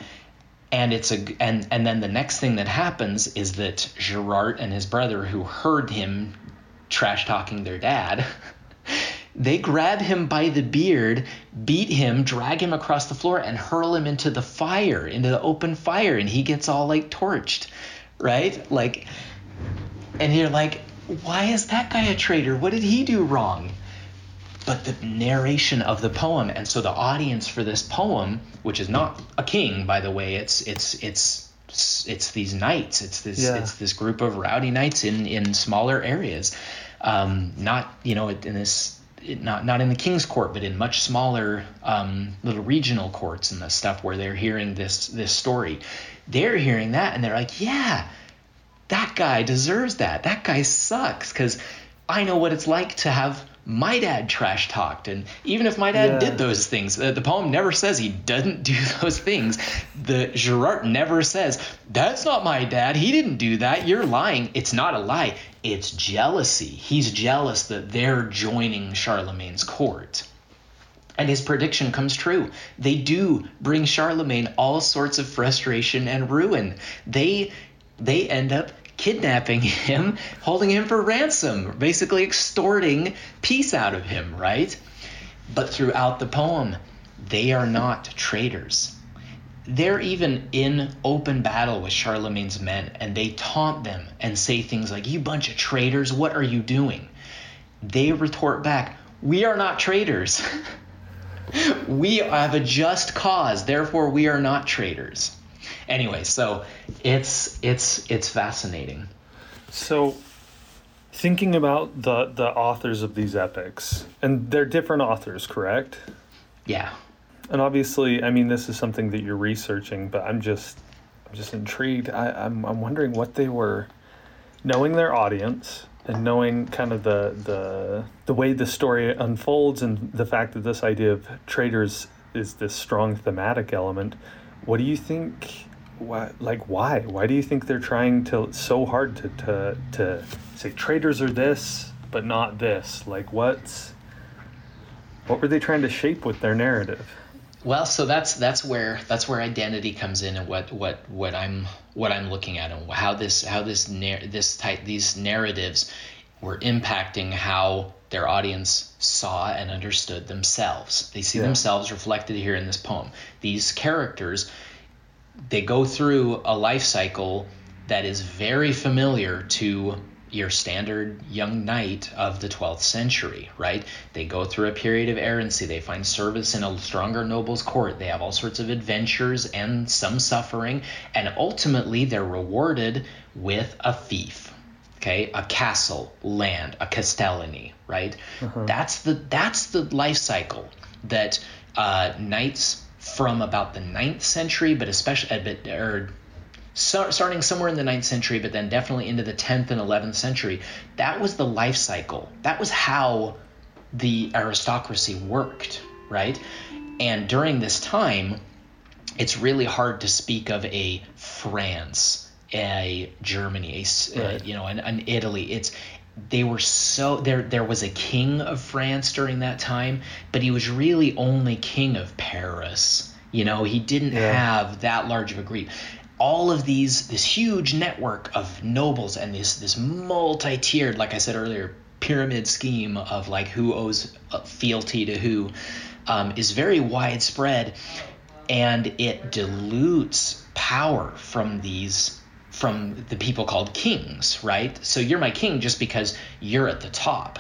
And it's a and and then the next thing that happens is that Gerard and his brother who heard him trash talking their dad they grab him by the beard beat him drag him across the floor and hurl him into the fire into the open fire. And he gets all like torched right? Like and you're like why is that guy a traitor? What did he do wrong but the narration of the poem and so the audience for this poem which is not a king by the way it's it's it's it's these knights it's this Yeah. it's this group of rowdy knights in in smaller areas um not you know in this it- not not in the king's court but in much smaller um, little regional courts and the stuff where they're hearing this this story they're hearing that and they're like yeah that guy deserves that. That guy sucks because I know what it's like to have my dad trash talked. And even if my dad Yeah. did those things, uh, the poem never says he doesn't do those things. The Gerard never says, that's not my dad. He didn't do that. You're lying. It's not a lie. It's jealousy. He's jealous that they're joining Charlemagne's court. And his prediction comes true. They do bring Charlemagne all sorts of frustration and ruin. They they end up kidnapping him, holding him for ransom, basically extorting peace out of him, right? But throughout the poem, they are not traitors. They're even in open battle with Charlemagne's men, and they taunt them and say things like, You bunch of traitors, what are you doing? They retort back, We are not traitors. we have a just cause, therefore we are not traitors. Anyway, so it's it's it's fascinating. So, thinking about the the authors of these epics, and they're different authors, correct? Yeah. And obviously, I mean, this is something that you're researching, but I'm just, I'm just intrigued. I, I'm, I'm wondering what they were, knowing their audience and knowing kind of the the the way the story unfolds, and the fact that this idea of traitors is this strong thematic element. What do you think? Why, like, why? Why do you think they're trying to so hard to to to say traitors are this, but not this? Like, what's what were they trying to shape with their narrative? Well, so that's that's where that's where identity comes in, and what what what I'm what I'm looking at, and how this how this nar- this type these narratives were impacting how their audience saw and understood themselves. They see Yeah. themselves reflected here in this poem. These characters, they go through a life cycle that is very familiar to your standard young knight of the 12th century, right? They go through a period of errancy. They find service in a stronger noble's court. They have all sorts of adventures and some suffering. And ultimately, they're rewarded with a fief, okay? A castle, land, a castellany, right? That's the that's the life cycle that uh, knights from about the 9th century, but especially, uh, but, or so, starting somewhere in the 9th century, but then definitely into the 10th and 11th century, that was the life cycle. That was how the aristocracy worked, right? And during this time, it's really hard to speak of a France, a Germany, a s- uh, you know, an, an Italy. It's they were so there. There was a king of France during that time, but he was really only king of Paris. You know, he didn't Yeah. have that large of a fief. All of these, this huge network of nobles and this this multi-tiered, like I said earlier, pyramid scheme of like who owes fealty to who, um, is very widespread, and it dilutes power from these from the people called kings, right? So you're my king just because you're at the top.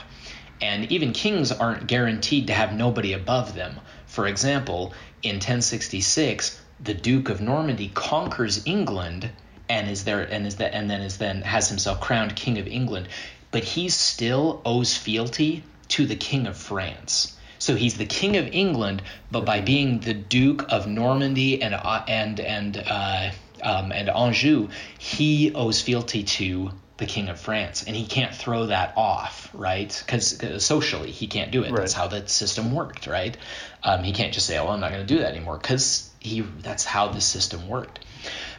And even kings aren't guaranteed to have nobody above them. For example, in 1066, the Duke of Normandy conquers England and is there and is that and then is then has himself crowned king of England. But he still owes fealty to the king of France. So he's the king of England, but by being the duke of Normandy and uh, and and uh, um, and Anjou, he owes fealty to the king of France, and he can't throw that off, right? Because socially he can't do it. Right. That's how the system worked, right? Um, he can't just say, "Oh, I'm not going to do that anymore," because he that's how the system worked.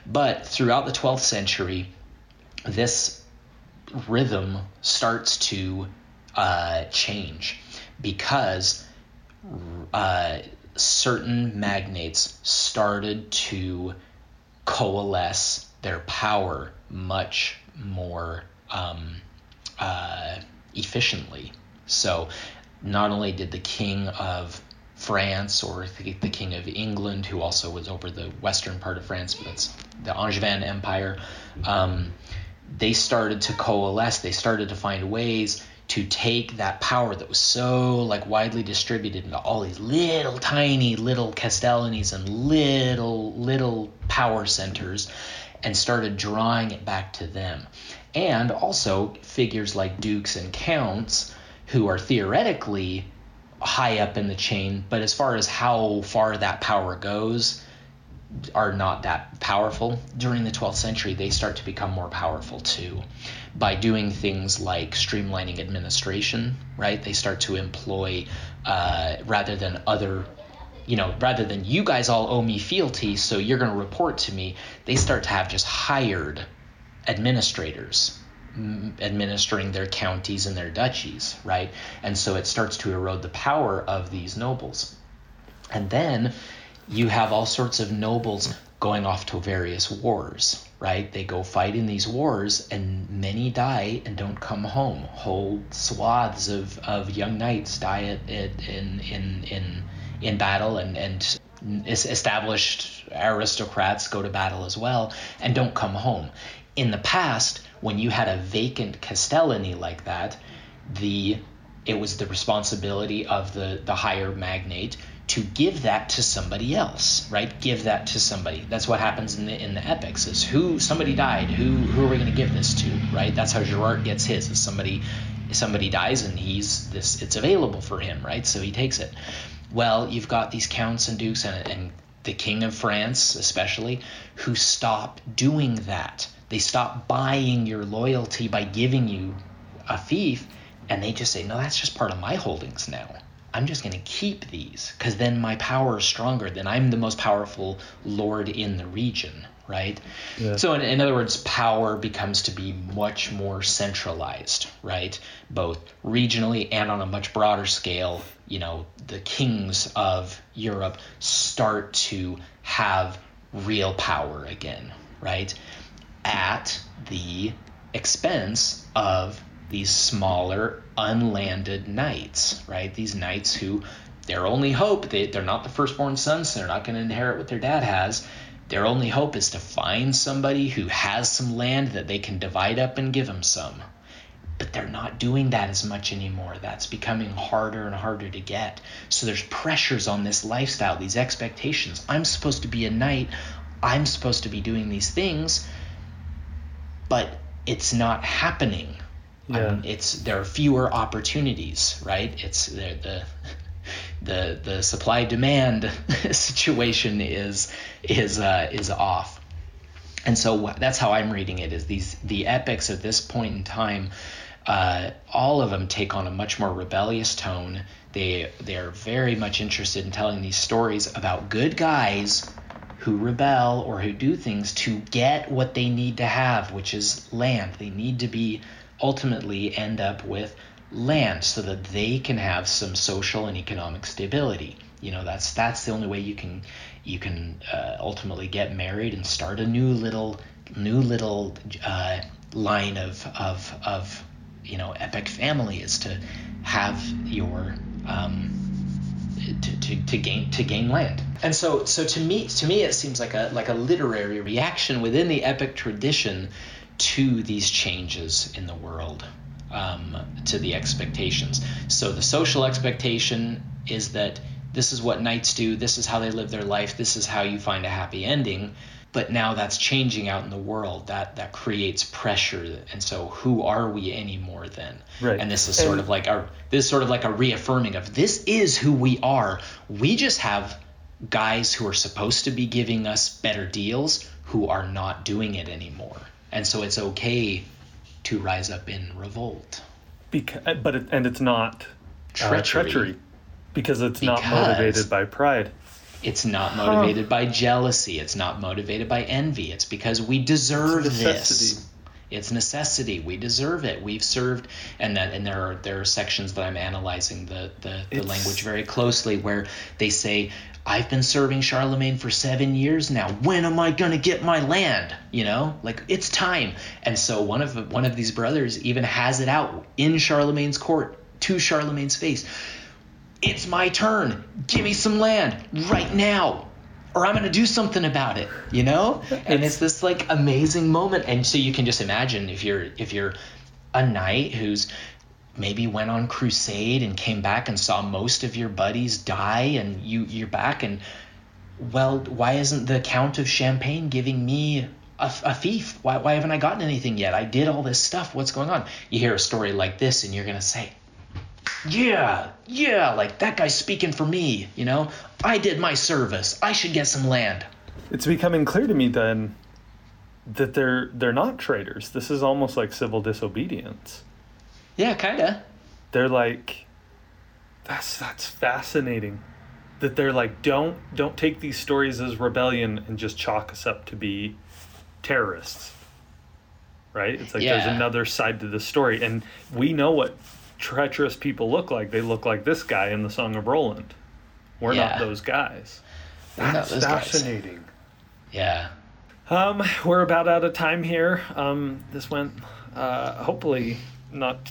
But throughout the 12th century, this rhythm starts to uh, change because uh, certain magnates started to coalesce their power much more um, uh, efficiently. So, not only did the king of France or the, king of England, who also was over the western part of France, but that's the Angevin Empire, um, they started to coalesce. They started to find ways to take that power that was so like widely distributed into all these little tiny little castellanies and little little power centers and started drawing it back to them. And also figures like dukes and counts who are theoretically high up in the chain but as far as how far that power goes are not that powerful during the 12th century they start to become more powerful too. By doing things like streamlining administration right they start to employ uh, rather than other you know rather than you guys all owe me fealty so you're going to report to me they start to have just hired administrators administering their counties and their duchies right? And so it starts to erode the power of these nobles. And then you have all sorts of nobles going off to various wars, right? They go fight in these wars, and many die and don't come home. Whole swaths of, of young knights die at, at, in, in, in, in battle, and, and established aristocrats go to battle as well and don't come home. In the past, when you had a vacant castellany like that, the it was the responsibility of the, the higher magnate to give that to somebody else, right? Give that to somebody. That's what happens in the in the epics. Is who somebody died. Who who are we going to give this to, right? That's how Gerard gets his. Is somebody somebody dies and he's this. It's available for him, right? So he takes it. Well, you've got these counts and dukes and, and the king of France, especially, who stop doing that. They stop buying your loyalty by giving you a fief, and they just say, no, that's just part of my holdings now I'm just going to keep these because then my power is stronger. Then I'm the most powerful lord in the region, right? Yeah. So, in, in other words, power becomes to be much more centralized, right? Both regionally and on a much broader scale. You know, the kings of Europe start to have real power again, right? At the expense of these smaller unlanded knights, right? These knights who their only hope, they, they're not the firstborn sons, so they're not going to inherit what their dad has. Their only hope is to find somebody who has some land that they can divide up and give them some. But they're not doing that as much anymore. That's becoming harder and harder to get. So there's pressures on this lifestyle, these expectations. I'm supposed to be a knight. I'm supposed to be doing these things, but it's not happening yeah. Um, it's there are fewer opportunities, right? It's the the the, the supply demand situation is is uh, is off, and so that's how I'm reading it. Is these the epics at this point in time, uh, all of them take on a much more rebellious tone. They they are very much interested in telling these stories about good guys who rebel or who do things to get what they need to have, which is land. They need to be ultimately end up with land so that they can have some social and economic stability. You know, that's that's the only way you can you can uh, ultimately get married and start a new little new little uh, line of of of you know epic family is to have your um, to, to, to gain to gain land. And so so to me to me it seems like a like a literary reaction within the epic tradition to these changes in the world, um, to the expectations. So the social expectation is that this is what knights do, this is how they live their life, this is how you find a happy ending. but now that's changing out in the world that that creates pressure and so who are we anymore then Right. and this is sort And- of like a this is sort of like a reaffirming of this is who we are we just have guys who are supposed to be giving us better deals who are not doing it anymore and so it's okay to rise up in revolt Because, but it, and it's not uh, Treachery. treachery because it's not motivated by pride. It's not motivated by jealousy. It's not motivated by envy. It's because we deserve It's this. It's necessity. We deserve it. We've served, and that and there are there are sections that I'm analyzing the the, the language very closely where they say. I've been serving Charlemagne for seven years now. When am I gonna get my land? You know, like it's time. And so one of one of these brothers even has it out in Charlemagne's court to Charlemagne's face it's my turn. Give me some land right now. Or I'm gonna do something about it, you know? And it's this like amazing moment. And so you can just imagine if you're if you're a knight who's maybe went on crusade and came back and saw most of your buddies die and you you're back and well why isn't the count of champagne giving me a, a fief why, why haven't i gotten anything yet i did all this stuff what's going on you hear a story like this and you're gonna say yeah, yeah, like that guy's speaking for me, you know? I did my service. I should get some land. It's becoming clear to me then that they're they're not traitors. This is almost like civil disobedience. Yeah, kinda. They're like that's that's fascinating. That they're like don't don't take these stories as rebellion and just chalk us up to be terrorists. Right? It's like there's another side to the story and we know what treacherous people look like. They look like this guy in the Song of Roland. We're not those guys. That's those guys. fascinating. Yeah. Um, we're about out of time here. Um, this went uh, hopefully not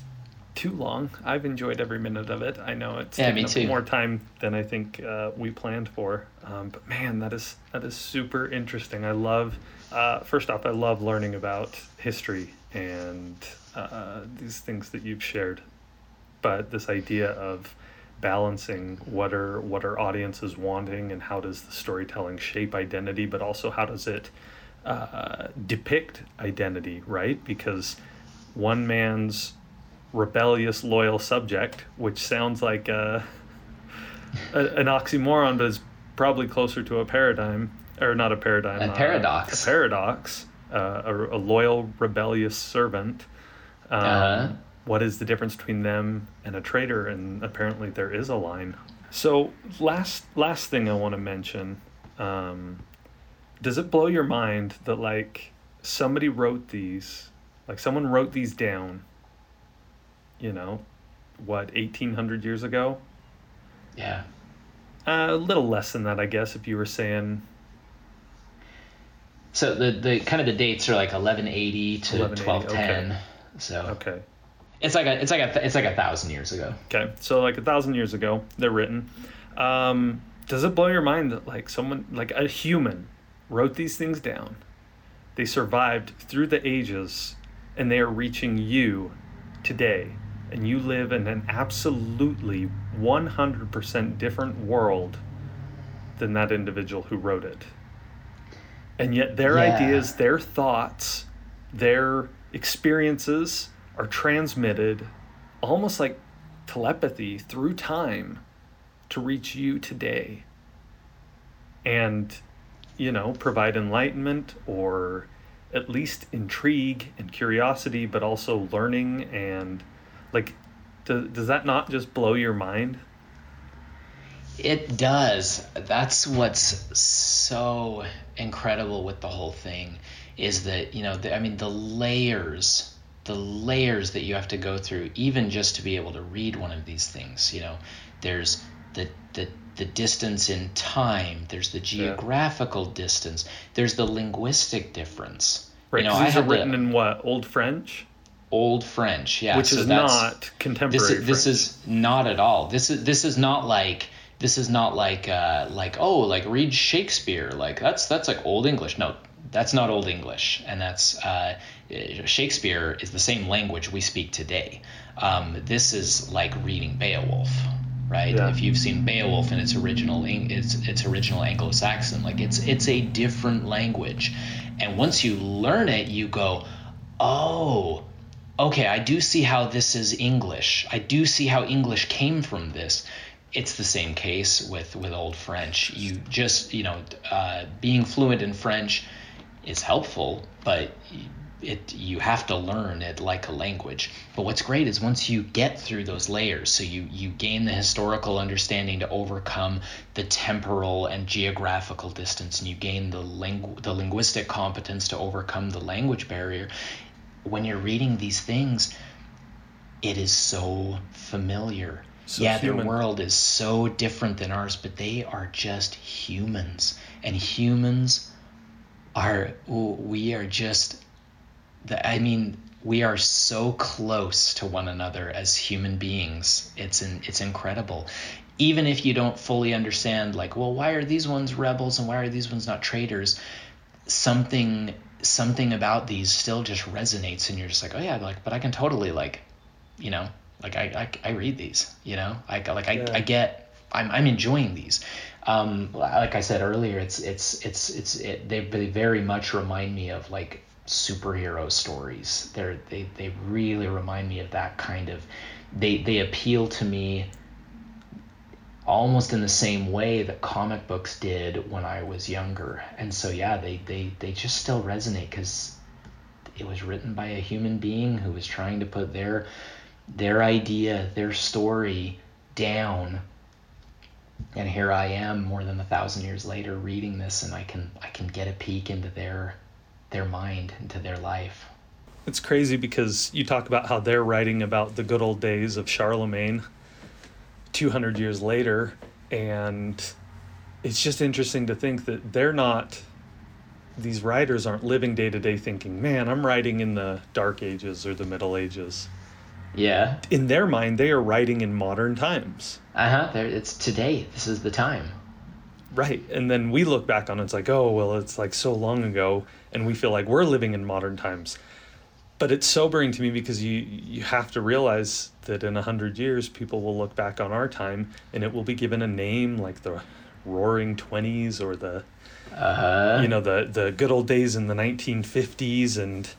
too long. I've enjoyed every minute of it. I know it's Yeah, taken me up too. more time than I think uh, we planned for. Um, but man, that is that is super interesting. I love. Uh, first off, I love learning about history and uh, these things that you've shared. But this idea of balancing what are what are audiences wanting and how does the storytelling shape identity, but also how does it uh, depict identity, right? Because one man's rebellious, loyal subject, which sounds like a, a, an oxymoron, but is probably closer to a paradigm, or not a paradigm, A uh, paradox. a paradox, uh, a, a loyal, rebellious servant. Um, Uh-huh. what is the difference between them and a traitor? And apparently there is a line. So last last thing I want to mention. Um, does it blow your mind that like somebody wrote these like someone wrote these down you know what 1800 years ago Yeah. uh, a little less than that i guess if you were saying So the, the kind of the dates are like 1180 to 1180, 1210. So okay it's like a it's like a it's like a thousand years ago. okay so like a thousand years ago they're written um, does it blow your mind that like someone like a human wrote these things down they survived through the ages and they are reaching you today and you live in an absolutely 100% different world than that individual who wrote it and yet their Yeah. ideas their thoughts their experiences are transmitted almost like telepathy through time to reach you today and you know provide enlightenment or at least intrigue and curiosity but also learning and like does, does that not just blow your mind It does. That's what's so incredible with the whole thing is that, you know, the, I mean, the layers, the layers that you have to go through, even just to be able to read one of these things, you know, there's the, the, the distance in time, there's the geographical distance, there's the linguistic difference. right You know, these are written the in what old french old French, yeah, which so is that's- not this contemporary is, this is not at all. This is this is not like this is not like uh like oh like read shakespeare. Like that's that's like old english. No that's not old english. And that's uh shakespeare is the same language we speak today. Um this is like reading beowulf right? Right? Yeah. If you've seen Beowulf in its original its its original Anglo-Saxon, like it's it's a different language, and once you learn it, you go, oh, okay, I do see how this is English. I do see how English came from this. It's the same case with with Old French. You just you know uh, being fluent in French is helpful, but it you have to learn it like a language. But what's great is once you get through those layers, so you you gain the historical understanding to overcome the temporal and geographical distance, and you gain the lingu- the linguistic competence to overcome the language barrier. When you're reading these things, it is so familiar. So yeah, human. their world is so different than ours, but they are just humans, and humans are we are just the, I mean, we are so close to one another as human beings. It's in, it's incredible. Even if you don't fully understand, like, well, why are these ones rebels and why are these ones not traitors? Something something about these still just resonates, and you're just like, oh yeah, like, but I can totally like, you know, like I I, I read these, you know, I like I, Yeah. I get I'm I'm enjoying these. Um, like I said earlier, it's it's it's it's it, they they very much remind me of like superhero stories. They're they they really remind me of that kind of. They they appeal to me almost in the same way that comic books did when I was younger. And so yeah, they they they just still resonate because it was written by a human being who was trying to put their their idea, their story down. And here I am more than a thousand years later reading this and I can I can get a peek into their their mind, into their life. It's crazy because you talk about how they're writing about the good old days of Charlemagne 200 years later, and it's just interesting to think that they're not, these writers aren't living day to day thinking, man, I'm writing in the Dark Ages or the Middle Ages. Yeah. In their mind, they are writing in modern times. Uh huh. There, it's today. This is the time. Right. And then we look back on it, it's like, oh, well, it's like so long ago, and we feel like we're living in modern times. But it's sobering to me because you you have to realize that in a hundred years, people will look back on our time, and it will be given a name like the Roaring Twenties or the Uh-huh. you know the the good old days in the 1950s and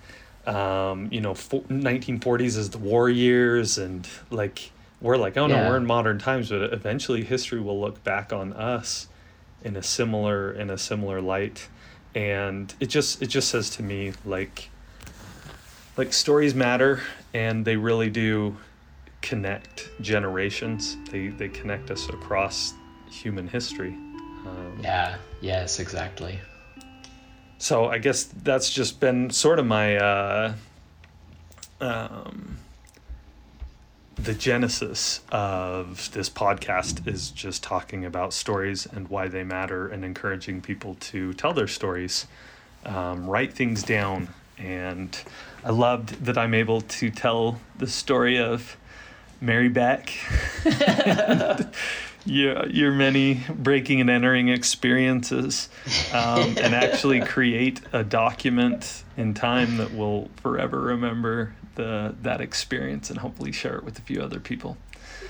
um, you know fo- 1940s as the war years and like we're like oh no we're in modern times but eventually history will look back on us in a similar in a similar light and it just it just says to me like like stories matter and they really do connect generations they they connect us across human history um, Yeah. Yes. Exactly. so I guess that's just been sort of my uh, um, the genesis of this podcast is just talking about stories and why they matter and encouraging people to tell their stories, um, write things down, and I loved that I'm able to tell the story of Mary Beck. your, your many breaking and entering experiences um, and actually create a document in time that will forever remember the that experience and hopefully share it with a few other people.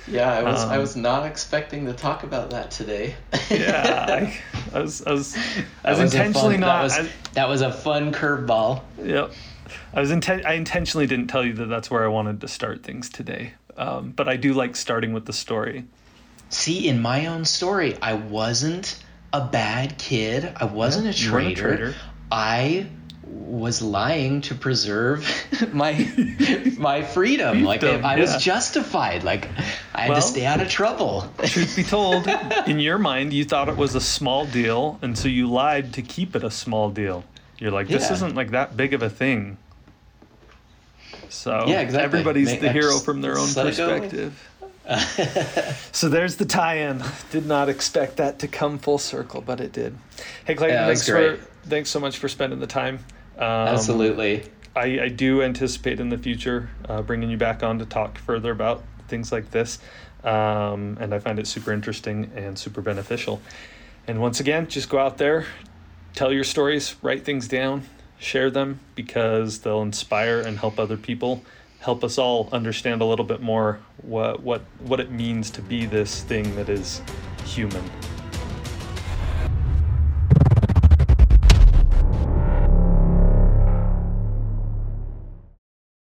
Yeah, I was I Um, was not expecting to talk about that today. Yeah, I, I was I was I was was intentionally fun- not. That was, I, that was a fun curveball. Yep. I was inten- I intentionally didn't tell you that that's where I wanted to start things today. Um, but I do like starting with the story. See, in my own story, I wasn't a bad kid. I wasn't a weren't a traitor. traitor. I was lying to preserve my my freedom. Like I, I yeah. was justified. Like I had Well- to stay out of trouble. Truth be told, in your mind, you thought it was a small deal, and so you lied to keep it a small deal. You're like, this Yeah. isn't like that big of a thing. So Yeah, exactly. everybody's Make- the hero from their own let it go. perspective. so there's the tie-in. Did not expect that to come full circle, but it did. Hey Clayton, Yeah, thanks great. for thanks so much for spending the time. Um, Absolutely. I, I do anticipate in the future uh, bringing you back on to talk further about things like this. Um, and I find it super interesting and super beneficial. And once again, just go out there, tell your stories, write things down, share them because they'll inspire and help other people. help us all understand a little bit more what what what it means to be this thing that is human.